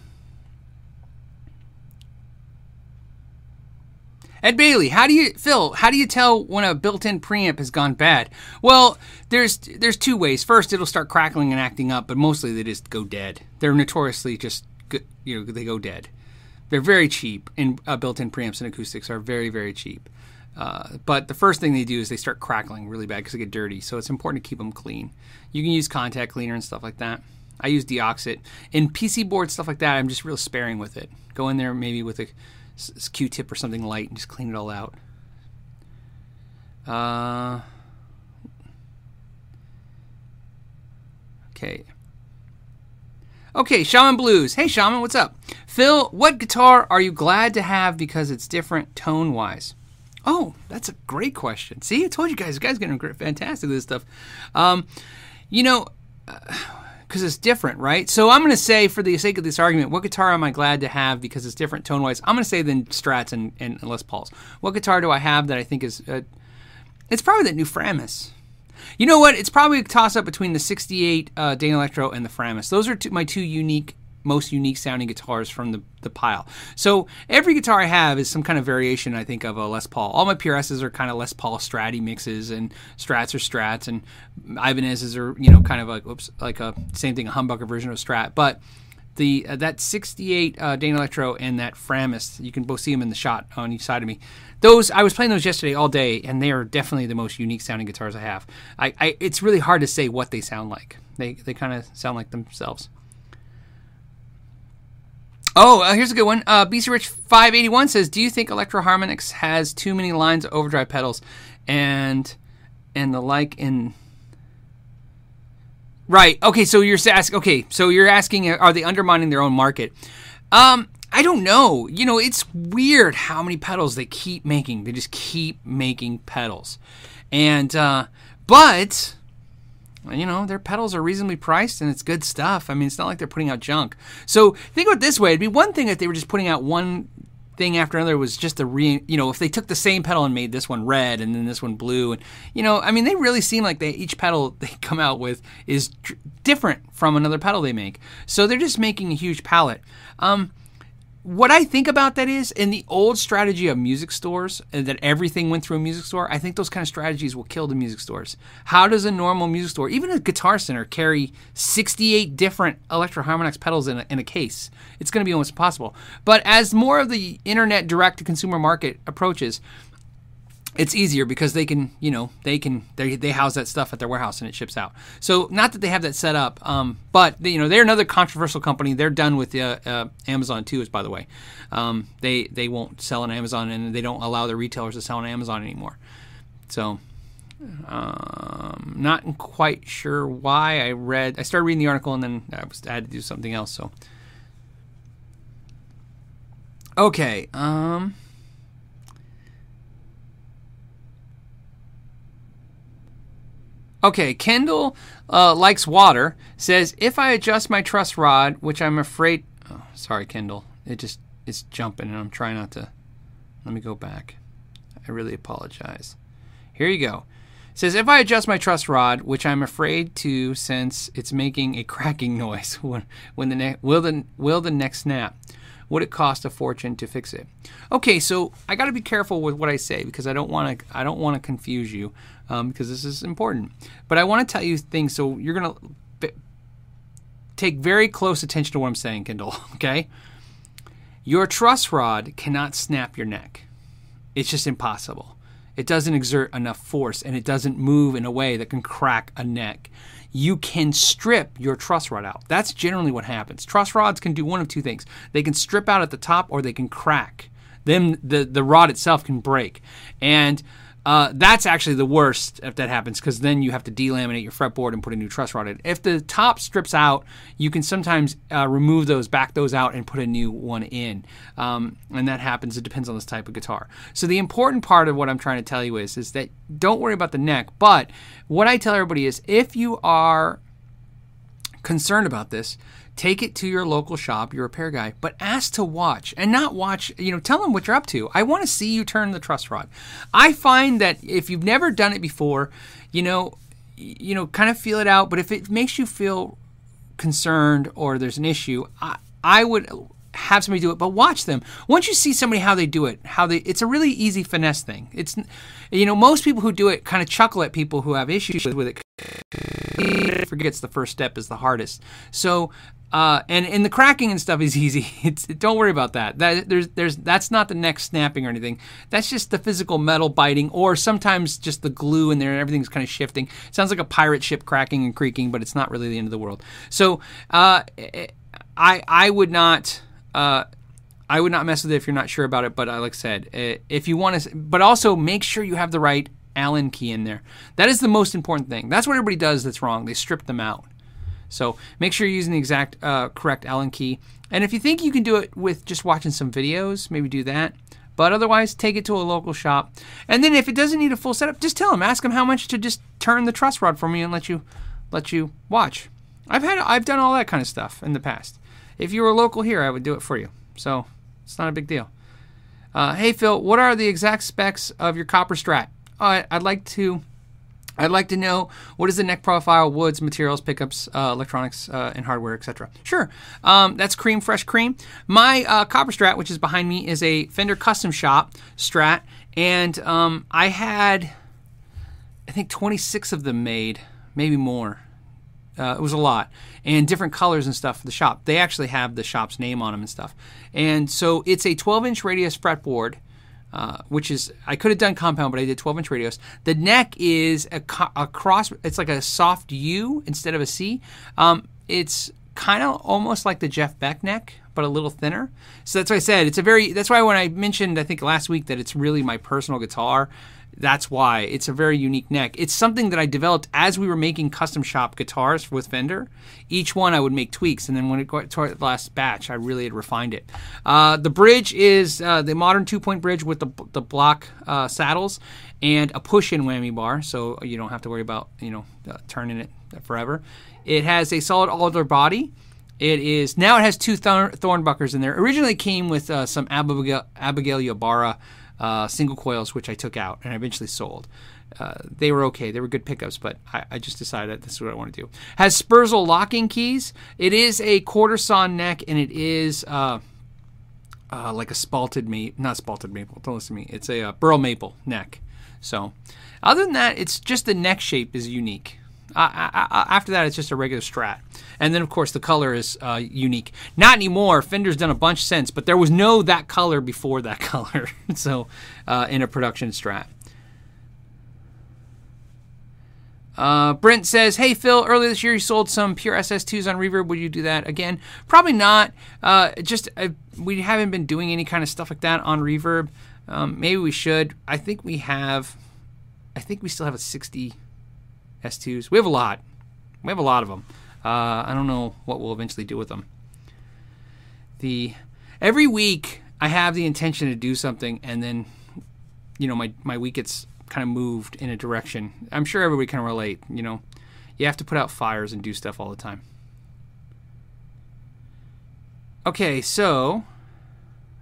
Ed Bailey, how do you Phil? How do you tell when a built-in preamp has gone bad? Well, there's there's two ways. First, it'll start crackling and acting up, but mostly they just go dead. They're notoriously just you know they go dead. They're very cheap, and uh, built-in preamps and acoustics are very very cheap. Uh, but the first thing they do is they start crackling really bad because they get dirty. So it's important to keep them clean. You can use contact cleaner and stuff like that. I use Deoxit. In PC board stuff like that, I'm just real sparing with it. Go in there maybe with a Q-tip or something light and just clean it all out. Uh, okay. Okay, Shaman Blues. Hey, Shaman, what's up? Phil, what guitar are you glad to have because it's different tone wise? Oh, that's a great question. See, I told you guys, you guys getting fantastic with this stuff. Um, you know, because it's different, right? So I'm going to say, for the sake of this argument, what guitar am I glad to have because it's different tone wise? I'm going to say than Strats and, and Les Pauls. What guitar do I have that I think is? Uh, it's probably that new Framus. You know what? It's probably a toss up between the 68 uh, Danelectro and the Framus. Those are two, my two unique most unique sounding guitars from the, the pile. So every guitar I have is some kind of variation, I think, of a Les Paul. All my PRSs are kind of Les Paul Stratty mixes, and Strats are Strats, and Ibanez's are you know kind of like oops like a same thing, a humbucker version of Strat. But the uh, that 68 uh, Danelectro and that Framus, you can both see them in the shot on each side of me. Those I was playing those yesterday all day, and they are definitely the most unique sounding guitars I have. I, I it's really hard to say what they sound like. They they kind of sound like themselves. Oh, uh, here's a good one. Uh, BC Rich 581 says, "Do you think Electro Harmonix has too many lines of overdrive pedals, and and the like in?" Right. Okay. So you're asking. Okay. So you're asking, are they undermining their own market? Um, I don't know. You know, it's weird how many pedals they keep making. They just keep making pedals, and uh, but you know, their pedals are reasonably priced and it's good stuff. I mean, it's not like they're putting out junk. So think of it this way: it'd be one thing if they were just putting out one thing after another was just a re you know if they took the same pedal and made this one red and then this one blue and you know i mean they really seem like they each pedal they come out with is different from another pedal they make so they're just making a huge palette um, what I think about that is in the old strategy of music stores that everything went through a music store, I think those kind of strategies will kill the music stores. How does a normal music store, even a guitar center, carry 68 different Electro Harmonix pedals in a, in a case? It's going to be almost impossible. But as more of the internet direct to consumer market approaches, it's easier because they can, you know, they can they, they house that stuff at their warehouse and it ships out. So not that they have that set up, um, but you know they're another controversial company. They're done with uh, uh, Amazon too. Is by the way, um, they they won't sell on Amazon and they don't allow their retailers to sell on Amazon anymore. So um, not quite sure why. I read I started reading the article and then I, was, I had to do something else. So okay. Um, Okay, Kendall uh, likes water. Says if I adjust my truss rod, which I'm afraid. Oh, sorry, Kendall. It just it's jumping, and I'm trying not to. Let me go back. I really apologize. Here you go. Says if I adjust my truss rod, which I'm afraid to, since it's making a cracking noise when when the ne- will the will the neck snap. Would it cost a fortune to fix it? Okay, so I got to be careful with what I say because I don't want to I don't want to confuse you um, because this is important. But I want to tell you things so you're gonna b- take very close attention to what I'm saying, Kendall. Okay, your truss rod cannot snap your neck. It's just impossible. It doesn't exert enough force and it doesn't move in a way that can crack a neck you can strip your truss rod out. That's generally what happens. Truss rods can do one of two things. They can strip out at the top or they can crack. Then the, the rod itself can break. And uh, that's actually the worst if that happens because then you have to delaminate your fretboard and put a new truss rod in. If the top strips out, you can sometimes uh, remove those, back those out, and put a new one in. Um, and that happens. It depends on this type of guitar. So the important part of what I'm trying to tell you is, is that don't worry about the neck. But what I tell everybody is, if you are concerned about this, Take it to your local shop, your repair guy, but ask to watch and not watch, you know, tell them what you're up to. I want to see you turn the truss rod. I find that if you've never done it before, you know, you know, kind of feel it out, but if it makes you feel concerned or there's an issue, I, I would have somebody do it, but watch them. Once you see somebody how they do it, how they it's a really easy finesse thing. It's you know most people who do it kind of chuckle at people who have issues with it. Forgets the first step is the hardest. So uh, and and the cracking and stuff is easy. It's don't worry about that. That there's there's that's not the neck snapping or anything. That's just the physical metal biting, or sometimes just the glue in there and everything's kind of shifting. It sounds like a pirate ship cracking and creaking, but it's not really the end of the world. So uh, I I would not. Uh, I would not mess with it if you're not sure about it. But uh, like I said, if you want to, but also make sure you have the right Allen key in there. That is the most important thing. That's what everybody does that's wrong. They strip them out. So make sure you're using the exact uh, correct Allen key. And if you think you can do it with just watching some videos, maybe do that. But otherwise, take it to a local shop. And then if it doesn't need a full setup, just tell them. Ask them how much to just turn the truss rod for me and let you let you watch. I've had I've done all that kind of stuff in the past. If you were local here, I would do it for you. So it's not a big deal. Uh, hey Phil, what are the exact specs of your copper strat? Uh, I'd like to I'd like to know what is the neck profile, woods, materials, pickups, uh, electronics, uh, and hardware, etc. Sure, um, that's Cream Fresh Cream. My uh, copper Strat, which is behind me, is a Fender Custom Shop Strat, and um, I had, I think, 26 of them made, maybe more. Uh, it was a lot, and different colors and stuff for the shop. They actually have the shop's name on them and stuff. And so it's a 12-inch radius fretboard uh, which is I could have done compound, but I did 12 inch radius. The neck is a, a, cross. It's like a soft U instead of a C. Um, it's kind of almost like the Jeff Beck neck, but a little thinner. So that's why I said it's a very. That's why when I mentioned I think last week that it's really my personal guitar. That's why it's a very unique neck. It's something that I developed as we were making custom shop guitars with Fender. Each one I would make tweaks, and then when it got to the last batch, I really had refined it. Uh, the bridge is uh, the modern two point bridge with the, the block uh, saddles and a push in whammy bar, so you don't have to worry about you know uh, turning it forever. It has a solid alder body. It is now it has two thorn, buckers in there. Originally came with uh, some Abigail, Abigail Ybarra uh, single coils, which I took out and I eventually sold. Uh, they were okay. They were good pickups, but I, I, just decided this is what I want to do. Has Sperzel locking keys. It is a quarter sawn neck, and it is uh, uh, like a spalted maple, not spalted maple. Don't listen to me. It's a uh, burl maple neck. So, other than that, it's just the neck shape is unique. After that, it's just a regular Strat. And then, of course, the color is uh, unique. Not anymore. Fender's done a bunch since, but there was no that color before that color. so, uh, in a production Strat. Uh, Brent says, "Hey Phil, earlier this year you sold some PRS S2s on Reverb. Would you do that again? Probably not. Uh, just uh, we haven't been doing any kind of stuff like that on Reverb. Um, maybe we should. I think we have. I think we still have a 60 S2s. We have a lot. We have a lot of them. Uh, I don't know what we'll eventually do with them. The every week I have the intention to do something, and then you know my my week gets kind of moved in a direction. I'm sure everybody can relate. You know, you have to put out fires and do stuff all the time. Okay, so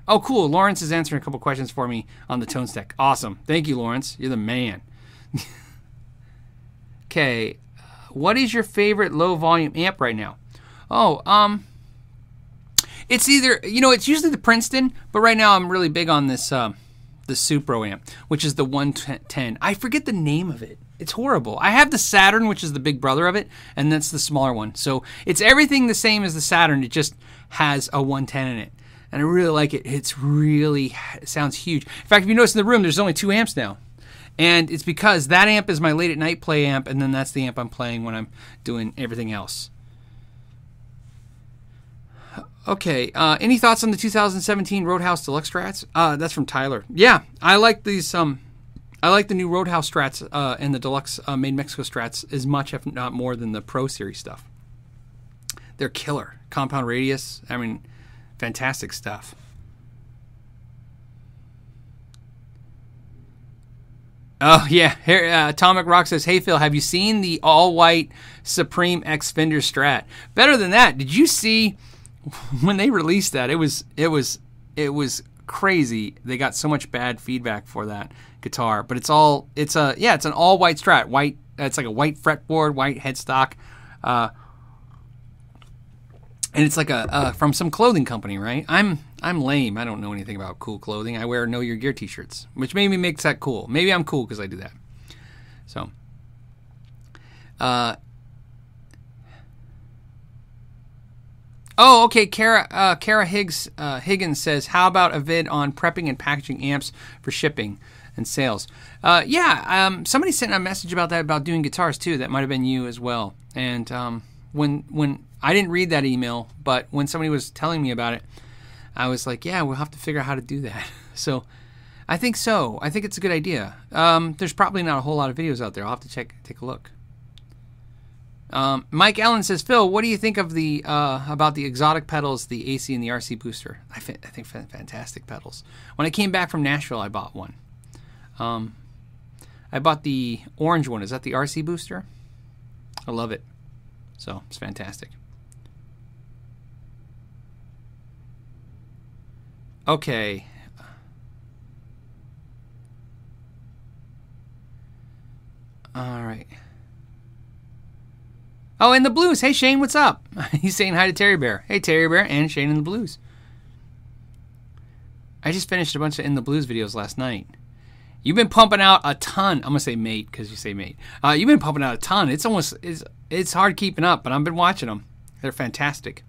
oh cool, Lawrence is answering a couple questions for me on the tone stack. Awesome, thank you, Lawrence. You're the man. okay, what is your favorite low volume amp right now? Oh, um, it's either you know it's usually the Princeton, but right now I'm really big on this uh, the Supro amp, which is the 110. I forget the name of it. It's horrible. I have the Saturn, which is the big brother of it, and that's the smaller one. So it's everything the same as the Saturn. It just has a 110 in it, and I really like it. It's really it sounds huge. In fact, if you notice in the room, there's only two amps now. And it's because that amp is my late at night play amp, and then that's the amp I'm playing when I'm doing everything else. Okay, uh, any thoughts on the 2017 Roadhouse Deluxe Strats? Uh, that's from Tyler. Yeah, I like these. Um, I like the new Roadhouse Strats uh, and the Deluxe uh, Made Mexico Strats as much, if not more, than the Pro Series stuff. They're killer. Compound radius. I mean, fantastic stuff. Oh yeah, here uh, Atomic Rock says, "Hey Phil, have you seen the all-white Supreme X Fender Strat? Better than that, did you see when they released that? It was it was it was crazy. They got so much bad feedback for that guitar, but it's all it's a yeah, it's an all-white Strat, white. It's like a white fretboard, white headstock. Uh, and it's like a uh, from some clothing company, right? I'm I'm lame. I don't know anything about cool clothing. I wear Know Your Gear T-shirts, which maybe makes that cool. Maybe I'm cool because I do that. So, uh, oh, okay. Kara uh, Kara Higgs uh, Higgins says, "How about a vid on prepping and packaging amps for shipping and sales?" Uh, yeah, um, somebody sent a message about that about doing guitars too. That might have been you as well. And um, when when I didn't read that email, but when somebody was telling me about it, I was like, yeah, we'll have to figure out how to do that. So I think so. I think it's a good idea. Um, there's probably not a whole lot of videos out there. I'll have to check, take a look. Um, Mike Allen says, Phil, what do you think of the uh, about the Xotic pedals, the AC and the RC booster? I, I think fantastic pedals. When I came back from Nashville, I bought one. Um, I bought the orange one. Is that the RC booster? I love it. So it's fantastic. Okay. All right. Oh, and the blues. Hey, Shane, what's up? He's saying hi to Terry Bear. Hey, Terry Bear and Shane in the blues. I just finished a bunch of in the blues videos last night. You've been pumping out a ton. I'm gonna say mate because you say mate. Uh, you've been pumping out a ton. It's almost it's it's hard keeping up, but I've been watching them. They're fantastic.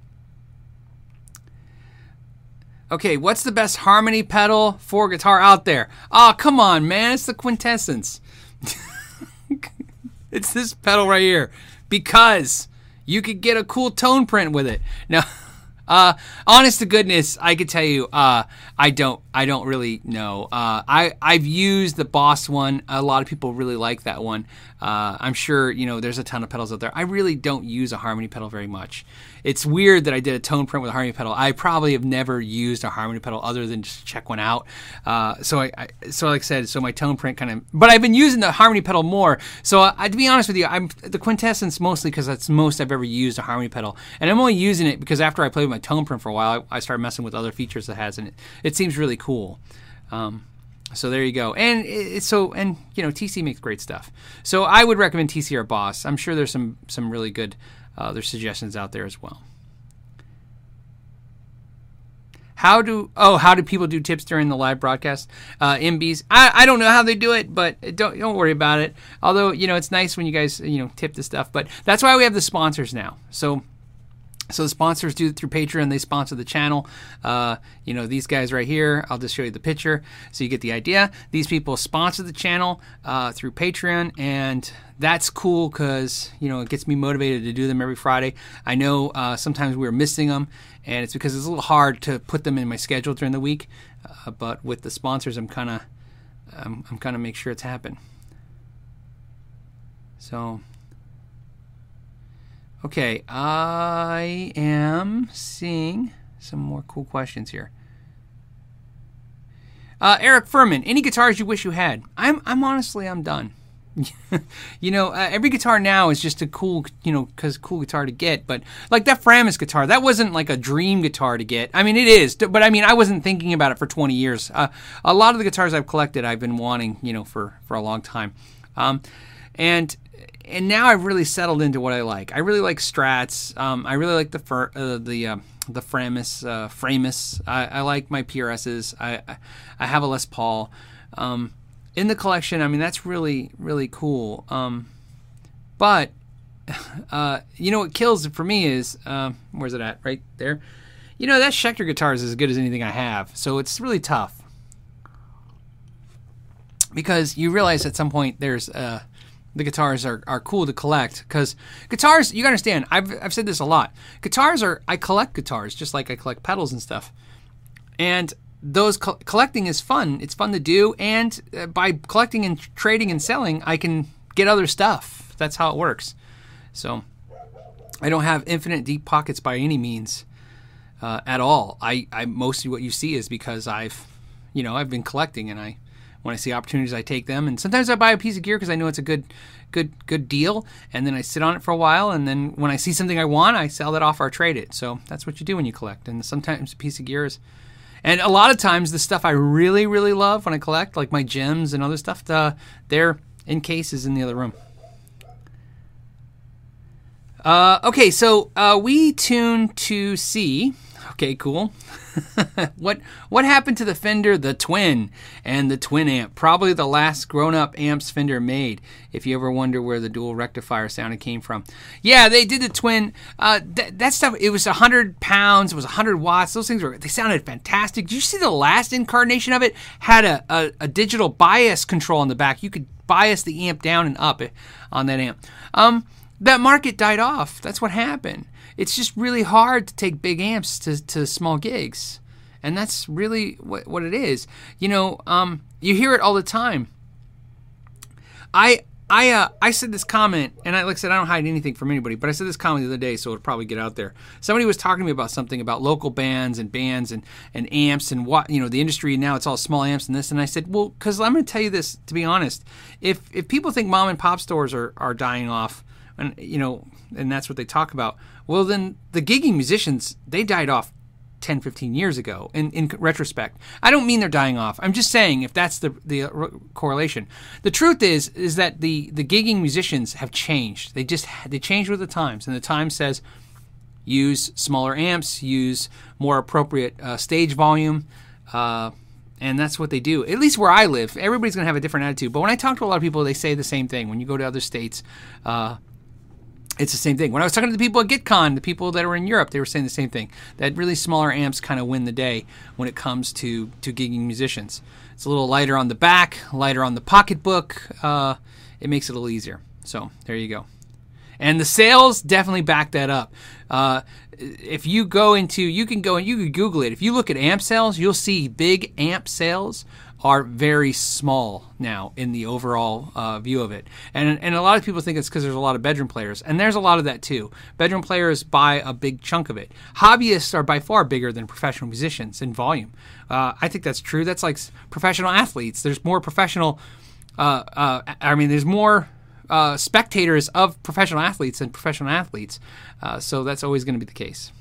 Okay, what's the best harmony pedal for guitar out there? Oh, come on, man. It's the quintessence. it's this pedal right here. Because you could get a cool tone print with it. Now, uh, honest to goodness, I could tell you, uh, I don't, I don't really know. Uh, I, I've used the Boss one. A lot of people really like that one. Uh, I'm sure you know there's a ton of pedals out there. I really don't use a harmony pedal very much. It's weird that I did a tone print with a harmony pedal. I probably have never used a harmony pedal other than just check one out. Uh, so I, I, so like I said, so my tone print kind of. But I've been using the harmony pedal more. So I, to be honest with you, I'm the quintessence mostly because that's most I've ever used a harmony pedal, and I'm only using it because after I played with my tone print for a while, I, I started messing with other features it has, and it, it seems really cool. Um, so there you go. And it, so and you know TC makes great stuff. So I would recommend TC or Boss. I'm sure there's some some really good uh, there's suggestions out there as well. How do oh how do people do tips during the live broadcast? Uh, MBs. I, I don't know how they do it, but don't don't worry about it. Although you know it's nice when you guys you know tip the stuff, but that's why we have the sponsors now. So so the sponsors do it through Patreon. They sponsor the channel. Uh, you know these guys right here. I'll just show you the picture so you get the idea. These people sponsor the channel uh, through Patreon, and that's cool because you know it gets me motivated to do them every Friday. I know uh, sometimes we're missing them, and it's because it's a little hard to put them in my schedule during the week. Uh, but with the sponsors, I'm kind of I'm, I'm kind of make sure it's happen. So Okay, I am seeing some more cool questions here. Uh, Eric Furman, any guitars you wish you had? I'm, I'm honestly, I'm done. you know, uh, every guitar now is just a cool, you know, cause cool guitar to get. But like that Framus guitar, that wasn't like a dream guitar to get. I mean, it is, but I mean, I wasn't thinking about it for 20 years. Uh, a lot of the guitars I've collected, I've been wanting, you know, for for a long time. Um, and and now I've really settled into what I like. I really like Strats. Um, I really like the fir- uh, the uh, the Framus uh, Framus. I, I, like my PRSs. I I have a Les Paul. Um, in the collection, I mean that's really really cool. Um, but uh, you know what kills for me is uh, where's it at? Right there. You know that Schecter guitar is as good as anything I have, so it's really tough because you realize at some point there's uh, the guitars are, are cool to collect because guitars you understand I've, I've said this a lot. Guitars are i collect guitars just like i collect pedals and stuff. And those co- collecting is fun. It's fun to do and uh, by collecting and trading and selling i can get other stuff. That's how it works. So i don't have infinite deep pockets by any means uh, at all. I, I mostly what you see is because i've you know i've been collecting and i when I see opportunities, I take them. And sometimes I buy a piece of gear because I know it's a good, good, good deal. And then I sit on it for a while. And then when I see something I want, I sell that off or trade it. So that's what you do when you collect. And sometimes a piece of gear is, and a lot of times the stuff I really, really love when I collect, like my gems and other stuff, the, they're in cases in the other room. Uh, okay, so uh, we tune to C. Okay, cool. what what happened to the Fender the Twin and the Twin amp? Probably the last grown-up amps Fender made. If you ever wonder where the dual rectifier sound came from, yeah, they did the Twin. Uh, th- that stuff. It was hundred pounds. It was hundred watts. Those things were. They sounded fantastic. Did you see the last incarnation of it? Had a, a, a digital bias control on the back. You could bias the amp down and up on that amp. Um, that market died off. That's what happened. It's just really hard to take big amps to, to small gigs. And that's really what, what it is. You know, um, you hear it all the time. I I uh, I said this comment, and I like I said I don't hide anything from anybody, but I said this comment the other day, so it'll probably get out there. Somebody was talking to me about something about local bands and bands and, and amps and what you know the industry now it's all small amps and this, and I said, well, because I'm going to tell you this to be honest, if if people think mom and pop stores are are dying off, and you know, and that's what they talk about, well then the gigging musicians they died off 10, 15 years ago in, in retrospect. I don't mean they're dying off. I'm just saying if that's the, the uh, correlation. The truth is is that the, the gigging musicians have changed. They just they changed with the times. And the Times says use smaller amps, use more appropriate uh, stage volume. Uh, and that's what they do. At least where I live, everybody's going to have a different attitude. But when I talk to a lot of people, they say the same thing. When you go to other states, uh, it's the same thing. When I was talking to the people at GitCon, the people that were in Europe, they were saying the same thing. That really smaller amps kind of win the day when it comes to to gigging musicians. It's a little lighter on the back, lighter on the pocketbook. Uh, it makes it a little easier. So there you go. And the sales definitely back that up. Uh, if you go into, you can go and you can Google it. If you look at amp sales, you'll see big amp sales are very small now in the overall uh, view of it. And, and a lot of people think it's because there's a lot of bedroom players. And there's a lot of that too. Bedroom players buy a big chunk of it. Hobbyists are by far bigger than professional musicians in volume. Uh, I think that's true. That's like professional athletes. There's more professional, uh, uh I mean, there's more. Uh, spectators of professional athletes than professional athletes, uh, so that's always going to be the case.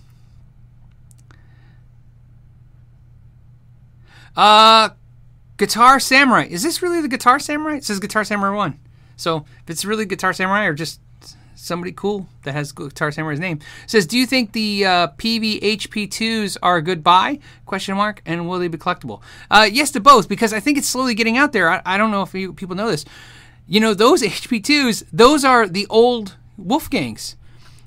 Uh, Guitar Samurai. Is this really the Guitar Samurai? It says Guitar Samurai 1. So if it's really Guitar Samurai or just somebody cool that has Guitar Samurai's name, says, do you think the uh, Peavey HP2s are a good buy? Question mark. And will they be collectible? Uh, yes to both because I think it's slowly getting out there. I, I don't know if you, people know this. You know, those HP2s, those are the old Wolfgangs.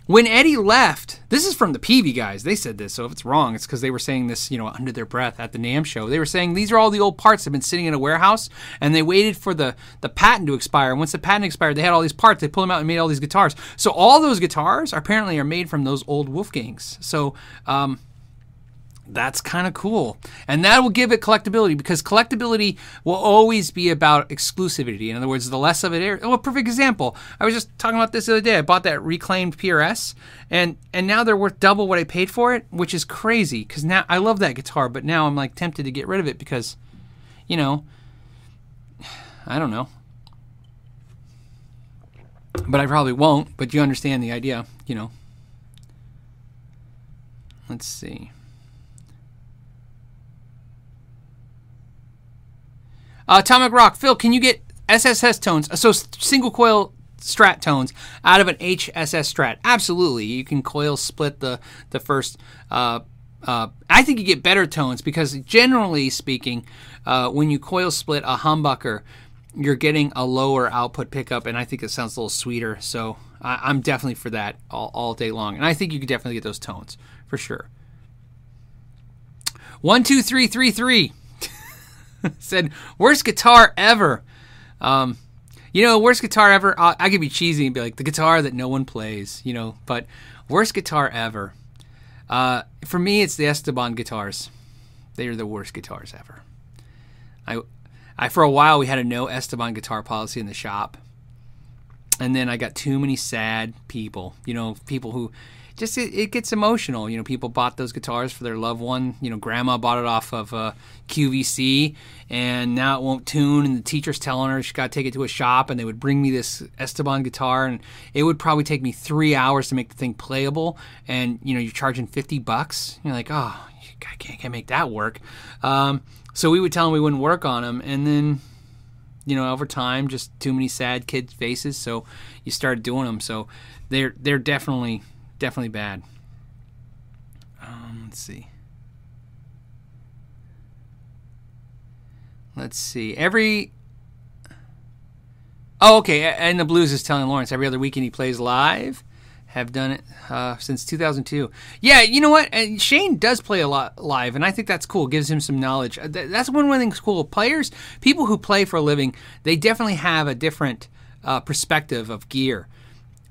When Eddie left, this is from the Peavey guys. They said this, so if it's wrong, it's because they were saying this, you know, under their breath at the NAMM show. They were saying these are all the old parts that have been sitting in a warehouse, and they waited for the the patent to expire. And once the patent expired, they had all these parts. They pulled them out and made all these guitars. So all those guitars apparently are made from those old Wolfgangs. So um, that's kind of cool. And that will give it collectability because collectability will always be about exclusivity. In other words, the less of it, oh, a perfect example. I was just talking about this the other day. I bought that reclaimed PRS and and now they're worth double what I paid for it, which is crazy cuz now I love that guitar, but now I'm like tempted to get rid of it because you know, I don't know. But I probably won't, but you understand the idea, you know. Let's see. Atomic Rock, Phil, can you get SSS tones, so single coil strat tones out of an HSS strat? Absolutely, you can coil split the the first. Uh, uh, I think you get better tones because generally speaking, uh, when you coil split a humbucker, you're getting a lower output pickup, and I think it sounds a little sweeter. So I, am definitely for that all, all day long, and I think you could definitely get those tones for sure. One, two, three, three, three. said worst guitar ever. Um, you know, worst guitar ever. I, I could be cheesy and be like the guitar that no one plays. You know, but worst guitar ever. Uh, for me, it's the Esteban guitars. They are the worst guitars ever. I, I for a while we had a no Esteban guitar policy in the shop, and then I got too many sad people. You know, people who just it, it, gets emotional. You know, people bought those guitars for their loved one. You know, grandma bought it off of uh, QVC, and now it won't tune. And the teacher's telling her she got to take it to a shop, and they would bring me this Esteban guitar, and it would probably take me three hours to make the thing playable. And you know, you're charging fifty bucks. You're like, oh, I can't, can't make that work. Um, so we would tell them we wouldn't work on them, and then you know, over time, just too many sad kids' faces. So you started doing them. So they're they're definitely definitely bad. Um, let's see. Let's see. Every Oh, okay. And the Blues is telling Lawrence every other weekend he plays live. Have done it uh, since 2002. Yeah, you know what? And Shane does play a lot live, and I think that's cool. Gives him some knowledge. Uh, that's one of the things cool. Players, people who play for a living, they definitely have a different uh, perspective of gear.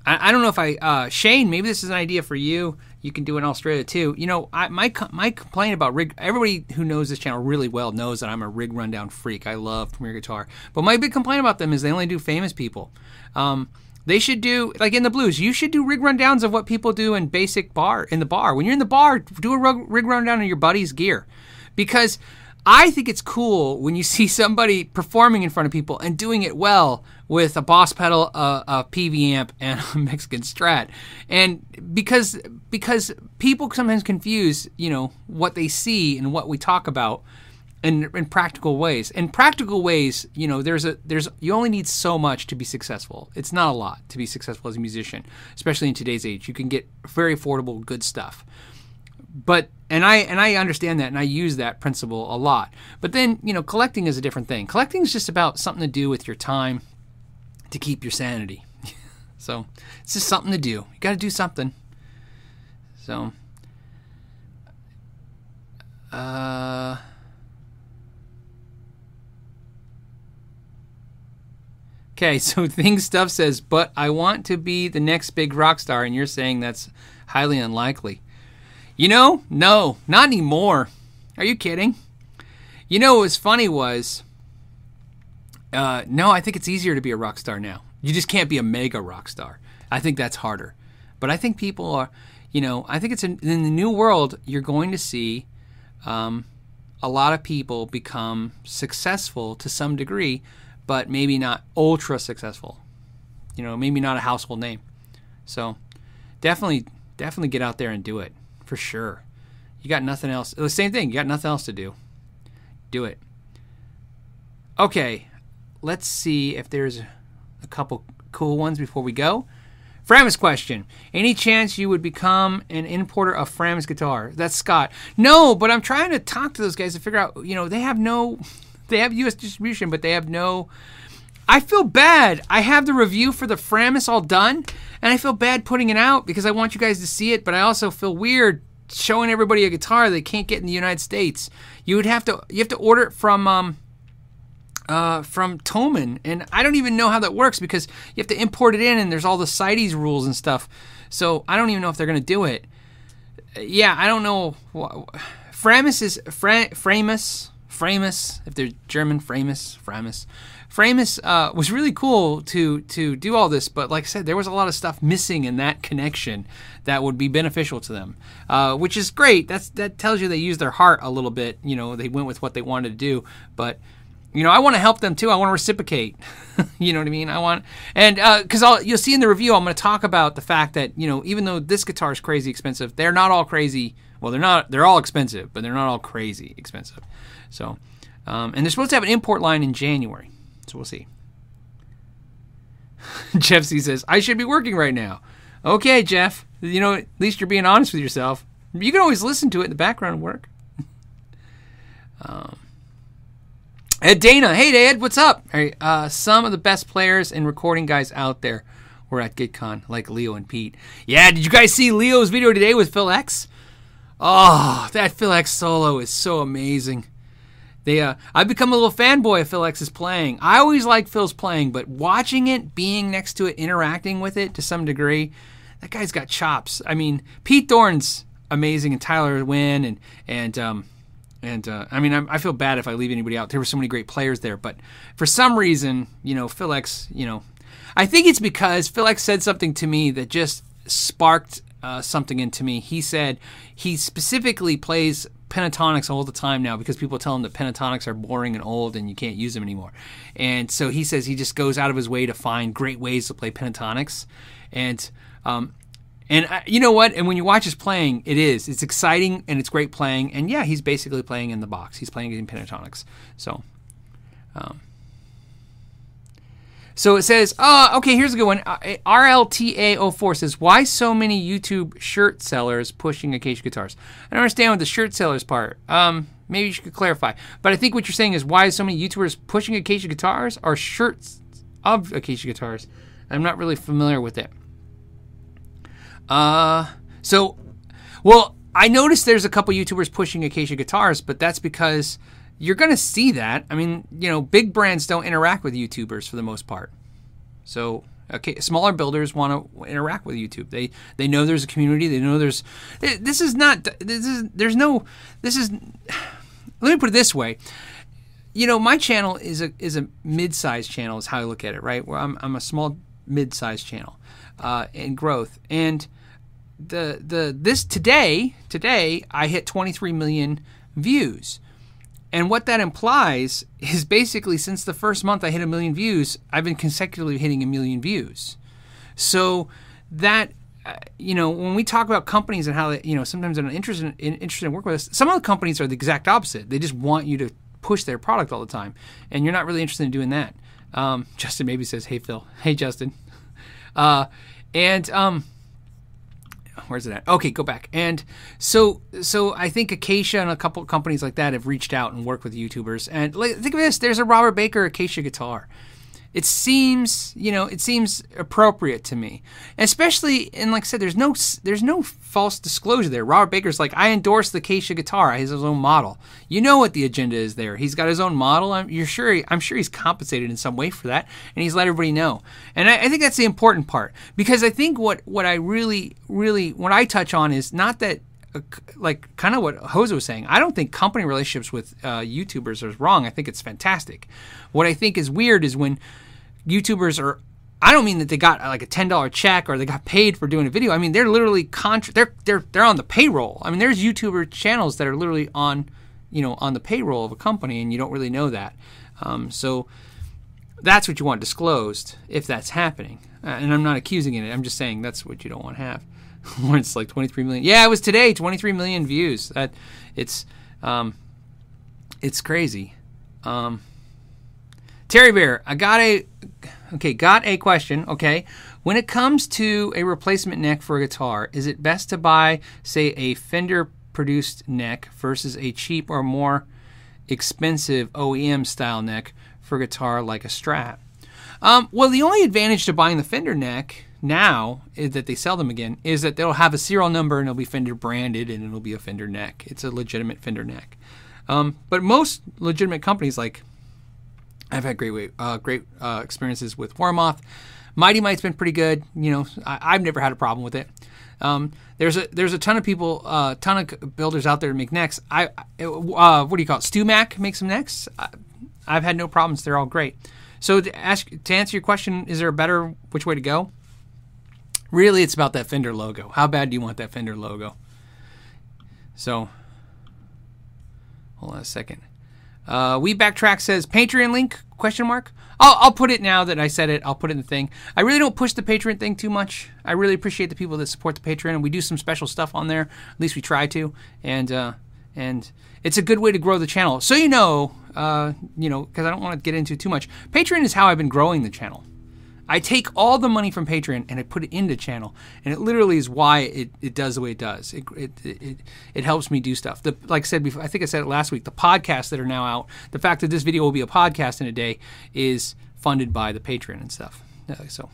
I, I, don't know if I uh, Shane. Maybe this is an idea for you. You can do it in Australia too. You know, I, my my complaint about rig. Everybody who knows this channel really well knows that I'm a rig rundown freak. I love Premier Guitar, but my big complaint about them is they only do famous people. Um, they should do like in the blues. You should do rig rundowns of what people do in basic bar in the bar. When you're in the bar, do a rig rundown of your buddy's gear, because I think it's cool when you see somebody performing in front of people and doing it well with a Boss pedal, a, a PV amp, and a Mexican Strat, and because because people sometimes confuse you know what they see and what we talk about in, in practical ways. In practical ways, you know, there's a there's you only need so much to be successful. It's not a lot to be successful as a musician, especially in today's age. You can get very affordable, good stuff but and I and I understand that and I use that principle a lot. But then, you know, collecting is a different thing. Collecting is just about something to do with your time to keep your sanity. so, it's just something to do. You got to do something. So, uh Okay, so Thing Stuff says, but I want to be the next big rock star, and you're saying that's highly unlikely. You know, no, not anymore. Are you kidding? You know, what was funny was, uh, no, I think it's easier to be a rock star now. You just can't be a mega rock star. I think that's harder. But I think people are, you know, I think it's in, in the new world, you're going to see um, a lot of people become successful to some degree, but maybe not ultra successful. You know, maybe not a household name. So definitely, definitely get out there and do it for sure. You got nothing else. The same thing. You got nothing else to do. Do it. Okay, let's see if there's a couple cool ones before we go. Framus question. Any chance you would become an importer of Framus guitar? That's Scott. No, but I'm trying to talk to those guys to figure out, you know, they have no they have US distribution, but they have no I feel bad. I have the review for the Framus all done, and I feel bad putting it out because I want you guys to see it, but I also feel weird showing everybody a guitar they can't get in the United States. You would have to you have to order it from um uh, from Thomann, and I don't even know how that works because you have to import it in, and there's all the CITES rules and stuff. So I don't even know if they're to do it. Yeah, I don't know. Framus is Fra- Framus, Framus. If they're German, Framus, Framus. Framus uh, was really cool to to do all this, but like I said, there was a lot of stuff missing in that connection that would be beneficial to them, uh, which is great. That's that tells you they used their heart a little bit. You know, they went with what they wanted to do, but you know, I want to help them too. I want to reciprocate. you know what I mean? I want, and because uh, you'll see in the review, I'm going to talk about the fact that you know, even though this guitar is crazy expensive, they're not all crazy. Well, they're not. They're all expensive, but they're not all crazy expensive. So, um, and they're supposed to have an import line in January. So we'll see. Jeff C says, I should be working right now. Okay, Jeff. You know, at least you're being honest with yourself. You can always listen to it in the background work. um, Ed Dana. Hey, Ed, what's up? Hey, uh, some of the best players and recording guys out there were at GitCon, like Leo and Pete. Yeah, did you guys see Leo's video today with Phil X? Oh, that Phil X solo is so amazing. They, uh, I've become a little fanboy of Phil X's playing. I always like Phil's playing, but watching it, being next to it, interacting with it to some degree, that guy's got chops. I mean, Pete Thorn's amazing, and Tyler Wynn, and and um, and uh, I mean, I, I, feel bad if I leave anybody out. There were so many great players there, but for some reason, you know, Phil X, you know, I think it's because Phil X said something to me that just sparked uh, something into me. He said he specifically plays pentatonics all the time now because people tell him that pentatonics are boring and old and you can't use them anymore. And so he says he just goes out of his way to find great ways to play pentatonics. And um, and uh, you know what? And when you watch his playing, it is it's exciting and it's great playing. And yeah, he's basically playing in the box. He's playing in pentatonics. So. Um, So it says, oh, okay, here's a good one. Uh, RLTA04 says, why so many YouTube shirt sellers pushing Acacia guitars? I don't understand what the shirt sellers part. Um, maybe you could clarify. But I think what you're saying is why so many YouTubers pushing Acacia guitars are shirts of Acacia guitars. I'm not really familiar with it. Uh, so, well, I noticed there's a couple YouTubers pushing Acacia guitars, but that's because you're going to see that. I mean, you know, big brands don't interact with YouTubers for the most part. So, okay, smaller builders want to interact with YouTube. They they know there's a community. They know there's this is not this is there's no this is let me put it this way. You know, my channel is a is a mid-sized channel is how I look at it, right? Where I'm I'm a small mid-sized channel uh, in growth and the the this today today I hit 23 million views. And what that implies is basically since the first month I hit a million views, I've been consecutively hitting a million views. So that uh, you know, when we talk about companies and how they, you know, sometimes they're interested in, interested in working with us. Some of the companies are the exact opposite. They just want you to push their product all the time, and you're not really interested in doing that. Um, Justin maybe says, "Hey Phil, hey Justin," uh, and um, where's it at? Okay, go back. And so, so I think Acacia and a couple companies like that have reached out and worked with YouTubers. And like, think of this: there's a Robert Baker Acacia guitar it seems you know it seems appropriate to me. Especially and like i said there's no there's no false disclosure there. Robert baker's like i endorse the Acacia guitar. He has his own model. You know what the agenda is there. He's got his own model. I'm you're sure i'm sure he's compensated in some way for that and he's let everybody know. And I, I think that's the important part because i think what what i really really what i touch on is not that uh, like kind of what Jose was saying. I don't think company relationships with uh, YouTubers is wrong. I think it's fantastic. What I think is weird is when YouTubers are I don't mean that they got like a ten dollar check or they got paid for doing a video. I mean they're literally contra- they're they're they're on the payroll. I mean there's YouTuber channels that are literally on you know on the payroll of a company and you don't really know that. Um, so that's what you want disclosed if that's happening. Uh, and I'm not accusing it. I'm just saying that's what you don't want to have. When it's like 23 million. Yeah, it was today 23 million views. That it's um, it's crazy. Um, Terry Bear, I got a okay, got a question. Okay, when it comes to a replacement neck for a guitar, is it best to buy, say, a Fender produced neck versus a cheap or more expensive OEM style neck for a guitar like a Strat? Um, well, the only advantage to buying the Fender neck now is that they sell them again is that they'll have a serial number and it'll be Fender branded and it'll be a Fender neck. It's a legitimate Fender neck. Um, but most legitimate companies like I've had great uh, great uh, experiences with Warmoth. Mighty Mite's been pretty good. You know, I, have never had a problem with it. Um, there's a there's a ton of people, a uh, ton of builders out there to make necks. I uh, what do you call it? StewMac makes some necks. I, I've had no problems. They're all great. So to ask to answer your question, is there a better which way to go? Really, it's about that Fender logo. How bad do you want that Fender logo? So, hold on a second. Uh, we backtrack says Patreon link question mark. I'll, I'll put it now that I said it. I'll put it in the thing. I really don't push the Patreon thing too much. I really appreciate the people that support the Patreon, and we do some special stuff on there. At least we try to, and uh, and it's a good way to grow the channel. So you know, uh, you know, because I don't want to get into too much. Patreon is how I've been growing the channel. I take all the money from Patreon and I put it into channel, and it literally is why it, it does the way it does. It, it, it, it helps me do stuff. The, like I said before, I think I said it last week. The podcasts that are now out, the fact that this video will be a podcast in a day, is funded by the Patreon and stuff. Uh, so,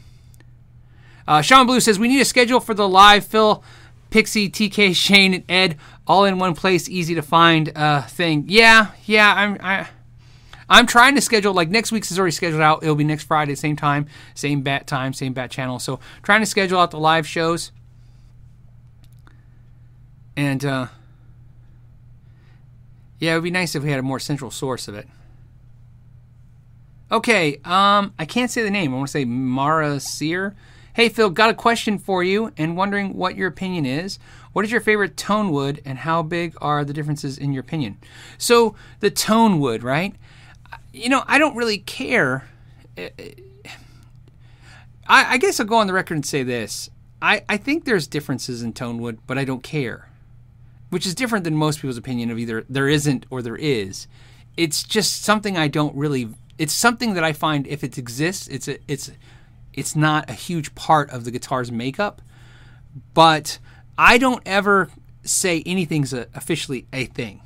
uh, Sean Blue says we need a schedule for the live Phil, Pixie, TK, Shane, and Ed all in one place, easy to find uh, thing. Yeah, yeah, I'm. I, I'm trying to schedule like next week's is already scheduled out. It'll be next Friday, same time, same bat time, same bat channel. So trying to schedule out the live shows. And uh, yeah, it would be nice if we had a more central source of it. Okay, um, I can't say the name. I want to say Mara Sear. Hey Phil, got a question for you and wondering what your opinion is. What is your favorite tone wood and how big are the differences in your opinion? So the tone wood, right? You know, I don't really care. I, I guess I'll go on the record and say this. I, I think there's differences in Tonewood, but I don't care. Which is different than most people's opinion of either there isn't or there is. It's just something I don't really it's something that I find if it exists, it's a, it's it's not a huge part of the guitar's makeup, but I don't ever say anything's a, officially a thing.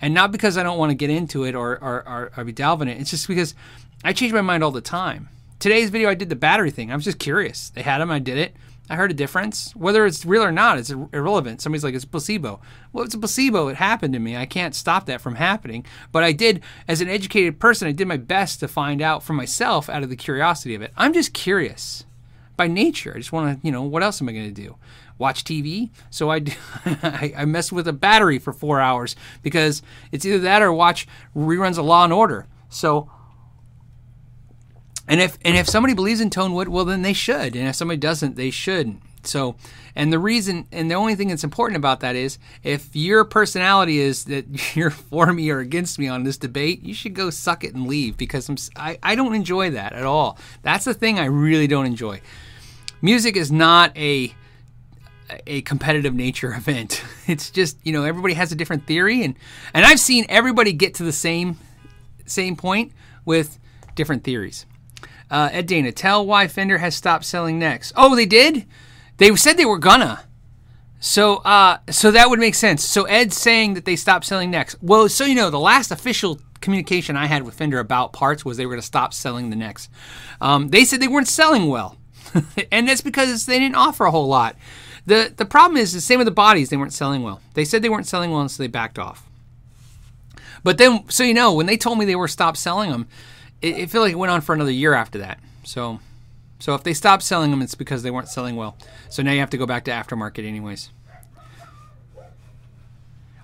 And not because I don't want to get into it or, or, or, or be delving it. It's just because I change my mind all the time. Today's video, I did the battery thing. I was just curious. They had them, I did it. I heard a difference. Whether it's real or not, it's irrelevant. Somebody's like, it's placebo. Well, it's a placebo. It happened to me. I can't stop that from happening. But I did, as an educated person, I did my best to find out for myself out of the curiosity of it. I'm just curious by nature. I just want to, you know, what else am I going to do? Watch TV? So I, do, I, mess with a battery for four hours because it's either that or watch reruns of Law and Order. So and if and if somebody believes in Tonewood, well then they should. And if somebody doesn't, they shouldn't. So, and the reason and the only thing that's important about that is if your personality is that you're for me or against me on this debate, you should go suck it and leave because I'm, I, I don't enjoy that at all. That's the thing I really don't enjoy. Music is not a a competitive nature event. It's just, you know, everybody has a different theory and and I've seen everybody get to the same same point with different theories. Uh, Ed Dana, tell why Fender has stopped selling necks. Oh, they did? They said they were gonna. So, uh, so that would make sense. So Ed's saying that they stopped selling necks. Well, so you know, the last official communication I had with Fender about parts was they were going to stop selling the necks. Um, they said they weren't selling well, and that's because they didn't offer a whole lot. The The problem is the same with the bodies; they weren't selling well. They said they weren't selling well, and so they backed off. But then, so you know, when they told me they were stopped selling them, it, it felt like it went on for another year after that. So, so if they stopped selling them, it's because they weren't selling well. So now you have to go back to aftermarket, anyways.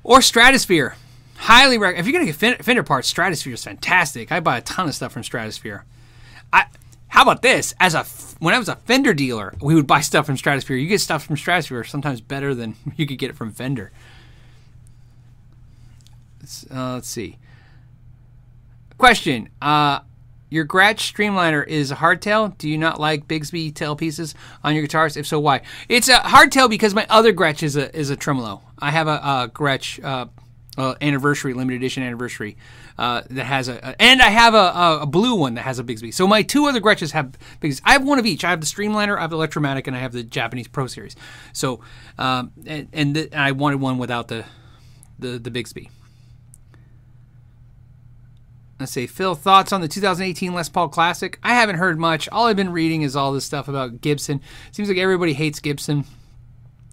Or Stratosphere. Highly recommend. If you're gonna get Fender parts, Stratosphere is fantastic. I buy a ton of stuff from Stratosphere. I. How about this? As a when I was a Fender dealer, we would buy stuff from Stratosphere. You get stuff from Stratosphere sometimes better than you could get it from Fender. Let's, uh, let's see. Question. Uh, your Gretsch Streamliner is a hardtail. Do you not like Bigsby tail pieces on your guitars? If so, why? It's a hardtail because my other Gretsch is a is a tremolo. I have a, a Gretsch uh, uh, anniversary limited edition anniversary uh, that has a, a, and I have a, a, blue one that has a Bigsby. So my two other Gretsches have Bigsby. I have one of each. I have the Streamliner, I have the Electromatic, and I have the Japanese Pro Series. So um, and, and, I wanted one without the the the Bigsby. Let's say Phil, thoughts on the 2018 Les Paul Classic? I haven't heard much. All I've been reading is all this stuff about Gibson. Seems like everybody hates Gibson,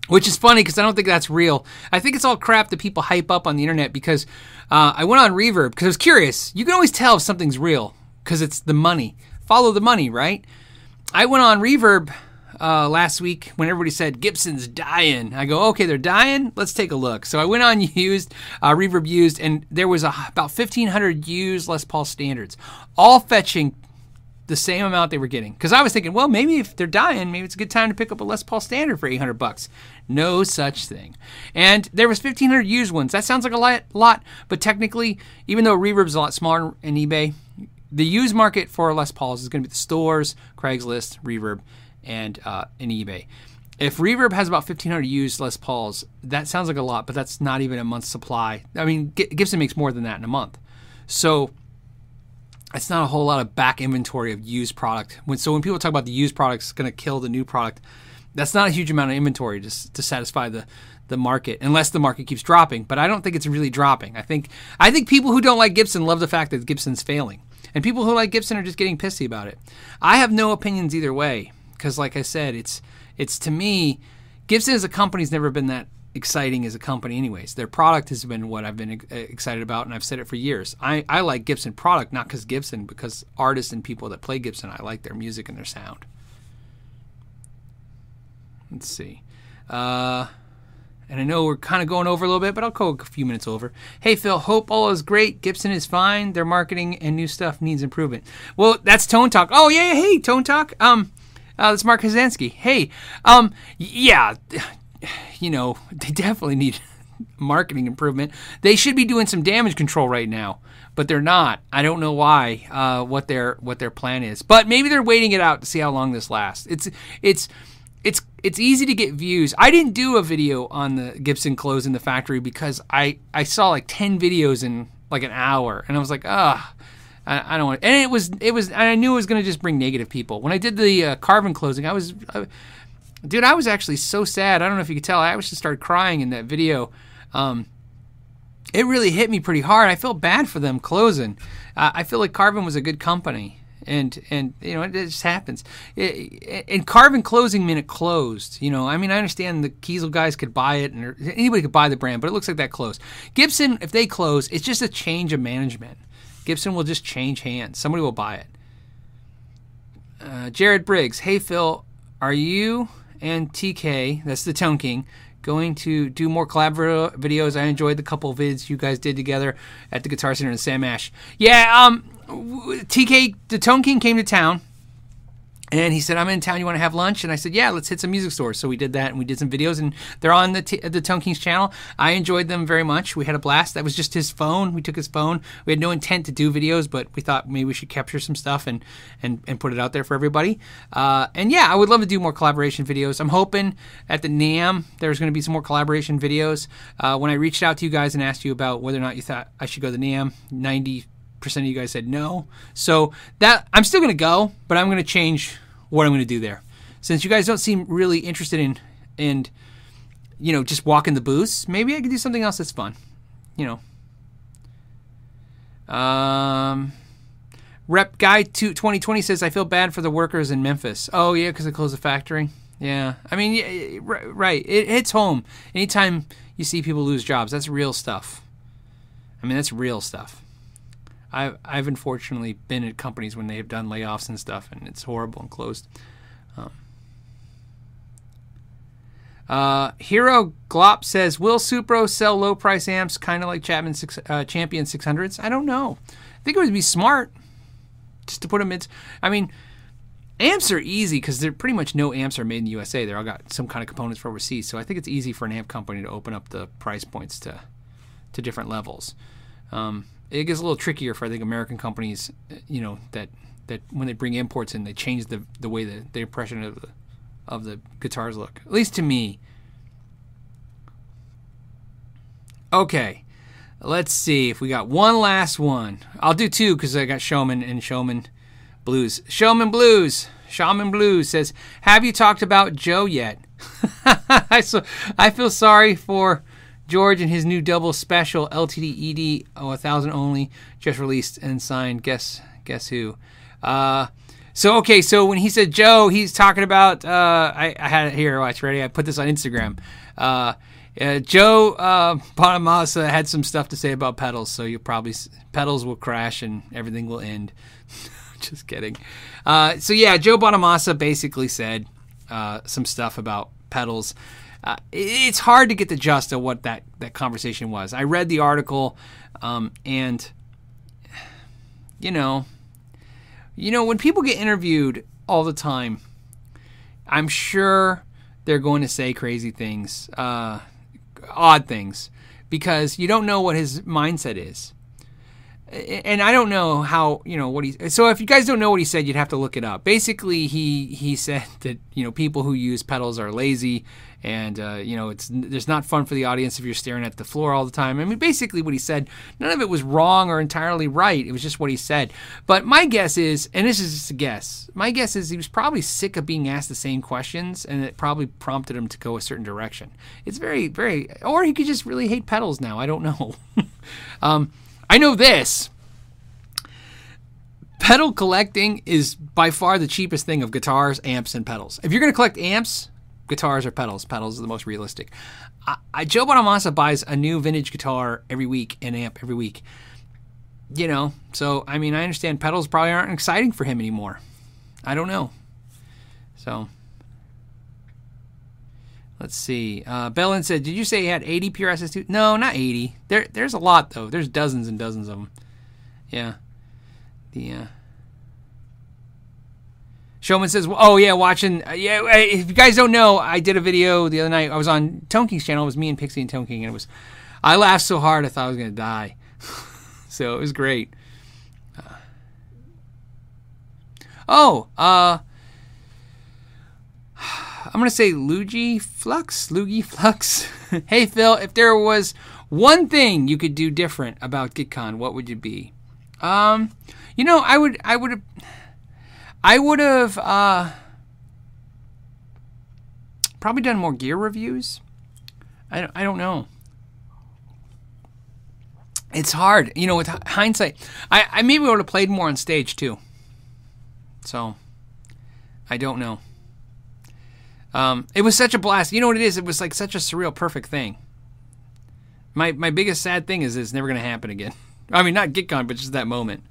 which is funny because I don't think that's real. I think it's all crap that people hype up on the internet because uh, I went on Reverb because I was curious. You can always tell if something's real because it's the money. Follow the money, right? I went on Reverb uh, last week when everybody said Gibson's dying. I go, okay, they're dying. Let's take a look. So I went on used, uh, Reverb used, and there was a, about 1,500 used Les Paul standards, all fetching the same amount they were getting. Because I was thinking, well, maybe if they're dying, maybe it's a good time to pick up a Les Paul standard for 800 bucks. No such thing. And there was 1,500 used ones. That sounds like a lot, but technically, even though Reverb's a lot smaller in eBay, the used market for Les Pauls is going to be the stores, Craigslist, Reverb, and uh, in eBay. If Reverb has about 1,500 used Les Pauls, that sounds like a lot, but that's not even a month's supply. I mean, Gibson makes more than that in a month. So it's not a whole lot of back inventory of used product. When, so when people talk about the used product is going to kill the new product, that's not a huge amount of inventory to, to satisfy the, the market, unless the market keeps dropping. But I don't think it's really dropping. I think I think people who don't like Gibson love the fact that Gibson's failing, and people who like Gibson are just getting pissy about it. I have no opinions either way because, like I said, it's it's to me, Gibson as a company's never been that exciting as a company anyways. Their product has been what i've been excited about and i've said it for years. I, I like gibson product not because gibson because artists and people that play gibson i like their music and their sound. Let's see. Uh, and i know we're kind of going over a little bit but i'll go a few minutes over. Hey phil hope all is great. Gibson is fine. Their marketing and new stuff needs improvement. Well that's tone talk. Oh yeah, yeah hey tone talk. Um uh, that's Mark Kazansky. Hey, um, yeah, you know, they definitely need marketing improvement. They should be doing some damage control right now, but they're not. I don't know why. Uh, what their what their plan is, but maybe they're waiting it out to see how long this lasts. It's it's it's it's easy to get views. I didn't do a video on the Gibson closing the factory because I I saw like ten videos in like an hour, and I was like, ah. I, I don't want. And it was it was. I knew it was going to just bring negative people. When I did the uh, closing, I was, uh, dude, I was actually so sad. I don't know if you could tell. I just started crying in that video. Um, it really hit me pretty hard. I felt bad for them closing. Uh, I feel like Carvin was a good company, and and you know it, it just happens. It, and Carvin closing minute closed. You know, I mean, I understand the Kiesel guys could buy it, and anybody could buy the brand, but it looks like that closed. Gibson, if they close, it's just a change of management. Gibson will just change hands. Somebody will buy it. Uh, Jared Briggs, hey Phil, are you and TK, that's the Tone King, going to do more collab videos? I enjoyed the couple vids you guys did together at the Guitar Center in Sam Ash. Yeah, um, TK, the Tone King came to town and he said, "I'm in town. You want to have lunch?" And I said, "Yeah, let's hit some music stores." So we did that, and we did some videos, and they're on the t- the Tone Kings channel. I enjoyed them very much. We had a blast. That was just his phone. We took his phone. We had no intent to do videos, but we thought maybe we should capture some stuff and and and put it out there for everybody. Uh, and yeah, I would love to do more collaboration videos. I'm hoping at the NAMM there's going to be some more collaboration videos. Uh, when I reached out to you guys and asked you about whether or not you thought I should go to the NAMM, 90 percent of you guys said no. So that I'm still going to go, but I'm going to change what I'm going to do there. Since you guys don't seem really interested in in you know just walking the booths, maybe I could do something else that's fun. You know. Um, Rep Guy 2020 says I feel bad for the workers in Memphis. Oh yeah, because they closed the factory. Yeah, I mean, yeah, right. It hits home anytime you see people lose jobs. That's real stuff. I mean, that's real stuff. I've I've unfortunately been at companies when they have done layoffs and stuff, and it's horrible and closed. Um, uh, Hero Glop says, "Will Supro sell low price amps, kind of like Chapman six, uh, Champion 600s?" I don't know. I think it would be smart just to put them in. I mean, amps are easy because they're pretty much no amps are made in the USA. They're all got some kind of components for overseas. So I think it's easy for an amp company to open up the price points to to different levels. Um, it gets a little trickier for I think American companies, you know, that that when they bring imports in, they change the the way the, the impression of the of the guitars look. At least to me. Okay, let's see if we got one last one. I'll do two because I got Showman and Showman Blues. Showman Blues. Shaman Blues says, "Have you talked about Joe yet?" I so I feel sorry for George and his new double special LTD ED oh, a thousand only just released and signed. Guess guess who? Uh, so okay, so when he said Joe, he's talking about. Uh, I, I had it here. Watch, ready? I put this on Instagram. Uh, uh, Joe uh, Bonamassa had some stuff to say about pedals, so you'll probably pedals will crash and everything will end. Just kidding. Uh, so yeah, Joe Bonamassa basically said uh, some stuff about pedals uh, it's hard to get the gist of what that, that conversation was. I read the article, um, and you know, you know, when people get interviewed all the time, I'm sure they're going to say crazy things, uh, odd things, because you don't know what his mindset is. And I don't know how you know what he. So if you guys don't know what he said, you'd have to look it up. Basically, he he said that you know people who use pedals are lazy and uh, you know it's there's not fun for the audience if you're staring at the floor all the time. I mean, basically what he said, none of it was wrong or entirely right. It was just what he said. But my guess is, and this is just a guess, my guess is he was probably sick of being asked the same questions, and it probably prompted him to go a certain direction. It's very, very, or he could just really hate pedals now. I don't know. um, I know this. Pedal collecting is by far the cheapest thing of guitars, amps, and pedals. If you're going to collect amps, guitars or pedals. Pedals are the most realistic. I, I, Joe Bonamassa buys a new vintage guitar every week, an amp every week. You know, so I mean, I understand pedals probably aren't exciting for him anymore. I don't know. So let's see. Uh, Bellin said, "Did you say he had 80 PRS S2? No, not 80. There, there's a lot though. There's dozens and dozens of them. Yeah. The uh, Showman says, "Oh yeah, watching. Uh, yeah, if you guys don't know, I did a video the other night. I was on Tone King's channel. It was me and Pixie and Tone King, and it was. I laughed so hard I thought I was gonna die. so it was great. Uh, oh, uh, I'm gonna say Luigi Flux. Luigi Flux. hey Phil, if there was one thing you could do different about GitCon, what would it be? Um, you know, I would, I would have, I would have, uh, probably done more gear reviews. I don't, I don't know. It's hard, you know, with hindsight. I, I maybe would have played more on stage too. So, I don't know. Um, it was such a blast. You know what it is? It was like such a surreal, perfect thing. My my biggest sad thing is it's never going to happen again. I mean, not GitCon, but just that moment.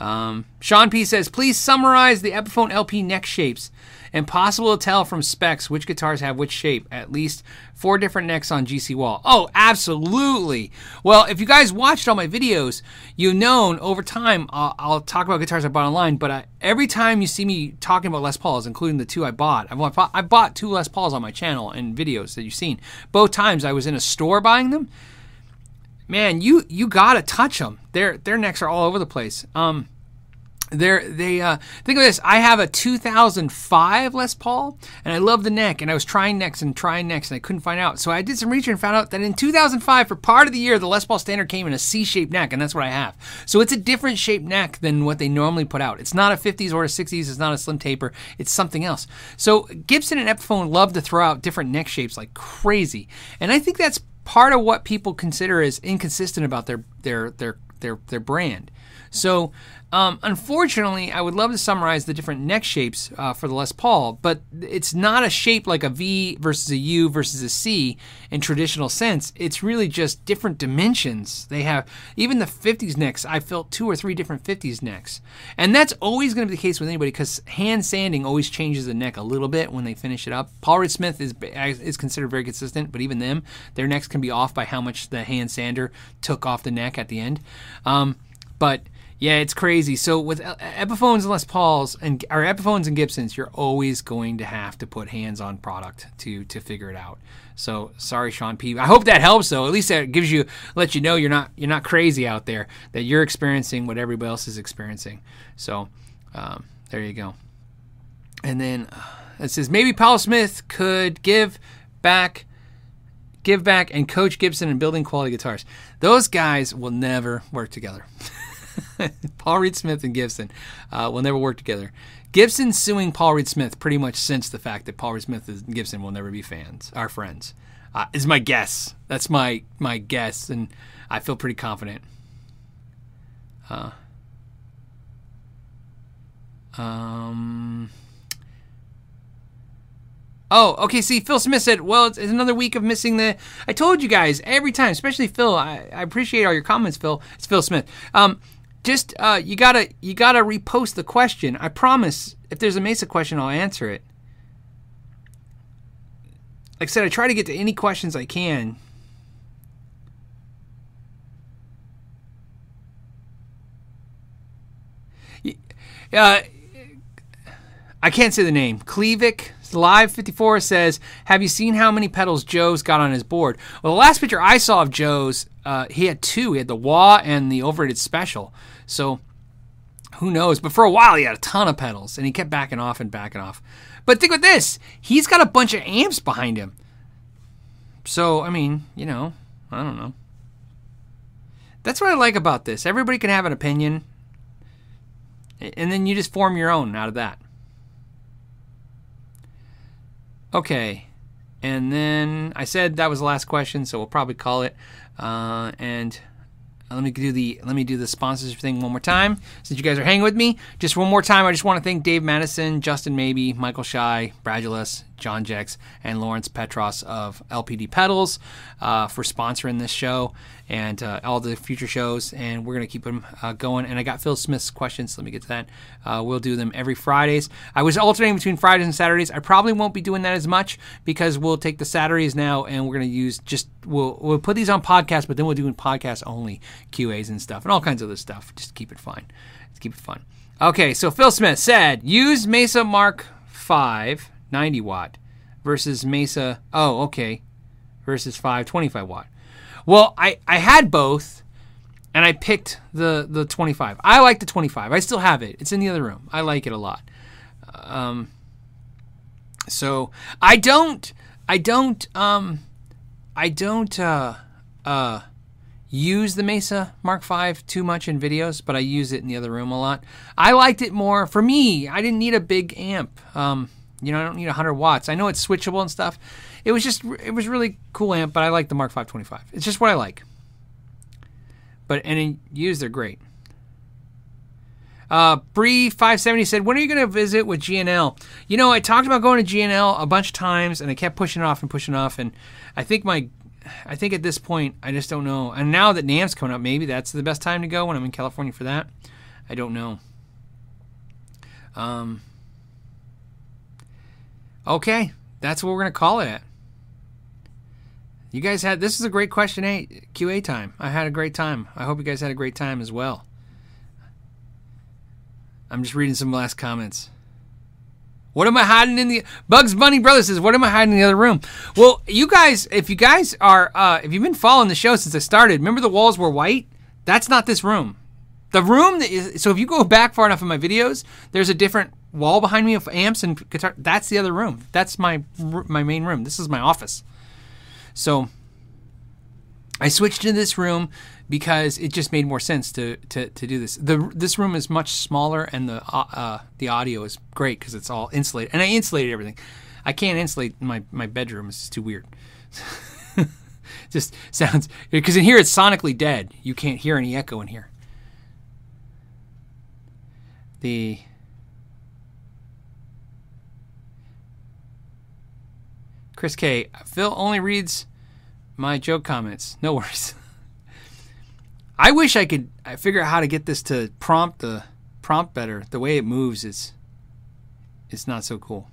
Um, Sean P says, please summarize the Epiphone LP neck shapes. Impossible to tell from specs which guitars have which shape. At least four different necks on GC Wall. Oh, absolutely. Well, if you guys watched all my videos, you've known over time I'll, I'll talk about guitars I bought online. But I, every time you see me talking about Les Pauls, including the two I bought, I've I bought two Les Pauls on my channel and videos that you've seen. Both times I was in a store buying them. Man, you you gotta touch them. Their their necks are all over the place. Um, they're, they uh, think of this. I have a 2005 Les Paul, and I love the neck. And I was trying necks and trying necks, and I couldn't find out. So I did some research and found out that in 2005, for part of the year, the Les Paul Standard came in a C-shaped neck, and that's what I have. So it's a different shaped neck than what they normally put out. It's not a 50s or a 60s. It's not a slim taper. It's something else. So Gibson and Epiphone love to throw out different neck shapes like crazy, and I think that's part of what people consider as inconsistent about their their their their their brand. So um, unfortunately, I would love to summarize the different neck shapes uh, for the Les Paul, but it's not a shape like a V versus a U versus a C in traditional sense. It's really just different dimensions. They have even the 50s necks. I felt two or three different 50s necks, and that's always going to be the case with anybody because hand sanding always changes the neck a little bit when they finish it up. Paul Reed Smith is is considered very consistent, but even them, their necks can be off by how much the hand sander took off the neck at the end. Um, but yeah, it's crazy. So with Epiphones and Les Pauls and or Epiphones and Gibsons, you're always going to have to put hands on product to to figure it out. So sorry, Sean P. I hope that helps though. At least that gives you let you know you're not you're not crazy out there. That you're experiencing what everybody else is experiencing. So um, there you go. And then uh, it says maybe Paul Smith could give back give back and coach Gibson in building quality guitars. Those guys will never work together. Paul Reed Smith and Gibson uh, will never work together. Gibson suing Paul Reed Smith pretty much since the fact that Paul Reed Smith and Gibson will never be fans, our friends. Uh, is my guess. That's my my guess, and I feel pretty confident. Uh, um. Oh, okay. See, Phil Smith said, "Well, it's, it's, another week of missing the." I told you guys every time, especially Phil. I, I appreciate all your comments, Phil. It's Phil Smith. Um, just uh, you gotta you gotta repost the question. I promise. If there's a Mesa question, I'll answer it. Like I said, I try to get to any questions I can. Uh, I can't say the name. Klevik Live 54 says, Have you seen how many pedals Joe's got on his board? Well, the last picture I saw of Joe's, uh, he had two. He had the Wah and the Overrated Special. So who knows? But for a while, he had a ton of pedals, and he kept backing off and backing off. But think with this: he's got a bunch of amps behind him. So I mean, you know, I don't know. That's what I like about this. Everybody can have an opinion, and then you just form your own out of that. Okay, and then I said that was the last question, so we'll probably call it. Uh, and let me do the let me do the sponsors thing one more time since you guys are hanging with me. Just one more time, I just want to thank Dave Madison, Justin Maybe, Michael Shy, Bradulus, John Jex, and Lawrence Petros of LPD Pedals uh, for sponsoring this show and uh, all the future shows. And we're going to keep them uh, going. And I got Phil Smith's questions. Let me get to that. Uh, we'll do them every Fridays. I was alternating between Fridays and Saturdays. I probably won't be doing that as much because we'll take the Saturdays now and we're going to use just we'll we'll put these on podcast, but then we'll do in podcast only QAs and stuff and all kinds of other stuff. Just keep it fun. Let's keep it fun. Okay, so Phil Smith said use Mesa Mark Five 90 watt versus Mesa. Oh, okay, versus 5 25 watt. Well, I, I had both and I picked the, the 25. I like the 25. I still have it. It's in the other room. I like it a lot. Um, so I don't, I don't, um, I don't, uh, uh, use the Mesa Mark V too much in videos, but I use it in the other room a lot. I liked it more for me. I didn't need a big amp. Um, you know, I don't need 100 watts. I know it's switchable and stuff. It was just, it was really cool amp, but I like the Mark 525. It's just what I like. But and in use, they're great. Uh, Bree five seventy said, "When are you going to visit with G&L?" You know, I talked about going to G&L a bunch of times, and I kept pushing it off and pushing it off, and I think my, I think at this point, I just don't know. And now that NAMM's coming up, maybe that's the best time to go when I'm in California for that. I don't know. Um. Okay, that's what we're to call it at. You guys had this is a great question A QA time. I had a great time. I hope you guys had a great time as well. I'm just reading some last comments. What am I hiding in the Bugs Bunny Brother says, What am I hiding in the other room? Well, you guys, if you guys are uh if you've been following the show since I started, remember the walls were white? That's not this room. The room that is so if you go back far enough in my videos, there's a different wall behind me of amps and guitar. That's the other room. That's my my main room. This is my office. So I switched to this room because it just made more sense to, to, to do this. The this room is much smaller and the uh, uh the audio is great because it's all insulated and I insulated everything. I can't insulate my my bedroom; it's too weird. just sounds because in here it's sonically dead. You can't hear any echo in here. The Chris K. Phil only reads my joke comments. No worries. I wish I could I figure out how to get this to prompt the prompt better. The way it moves is it's not so cool.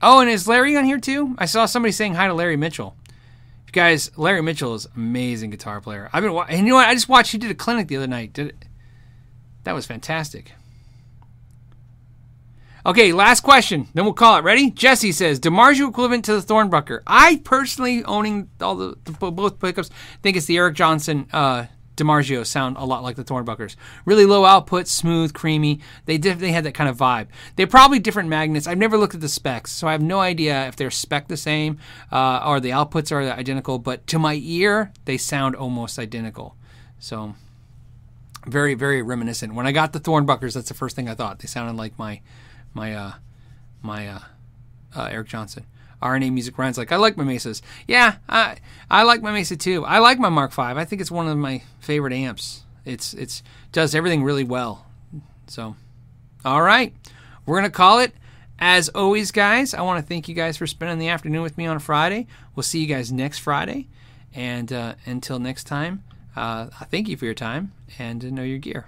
Oh, and is Larry on here too? I saw somebody saying hi to Larry Mitchell. You guys, Larry Mitchell is amazing guitar player. I've been and you know what? I just watched he did a clinic the other night. Did it? That was fantastic. Okay, last question. Then we'll call it. Ready? Jesse says DiMarzio equivalent to the Thornbucker. I personally, owning all the, the both pickups, think it's the Eric Johnson uh, DiMarzio sound a lot like the Thornbuckers. Really low output, smooth, creamy. They definitely had that kind of vibe. They're probably different magnets. I've never looked at the specs, so I have no idea if they're spec the same uh, or the outputs are identical. But to my ear, they sound almost identical. So very, very reminiscent. When I got the Thornbuckers, that's the first thing I thought. They sounded like my my uh, my uh, uh, Eric Johnson. RNA Music Ryan's like, I like my Mesas. Yeah, I I like my Mesa too. I like my Mark V. I think it's one of my favorite amps. It's it's does everything really well. So, all right, we're gonna call it. As always, guys, I want to thank you guys for spending the afternoon with me on a Friday. We'll see you guys next Friday, and uh, until next time, uh, thank you for your time and know your gear.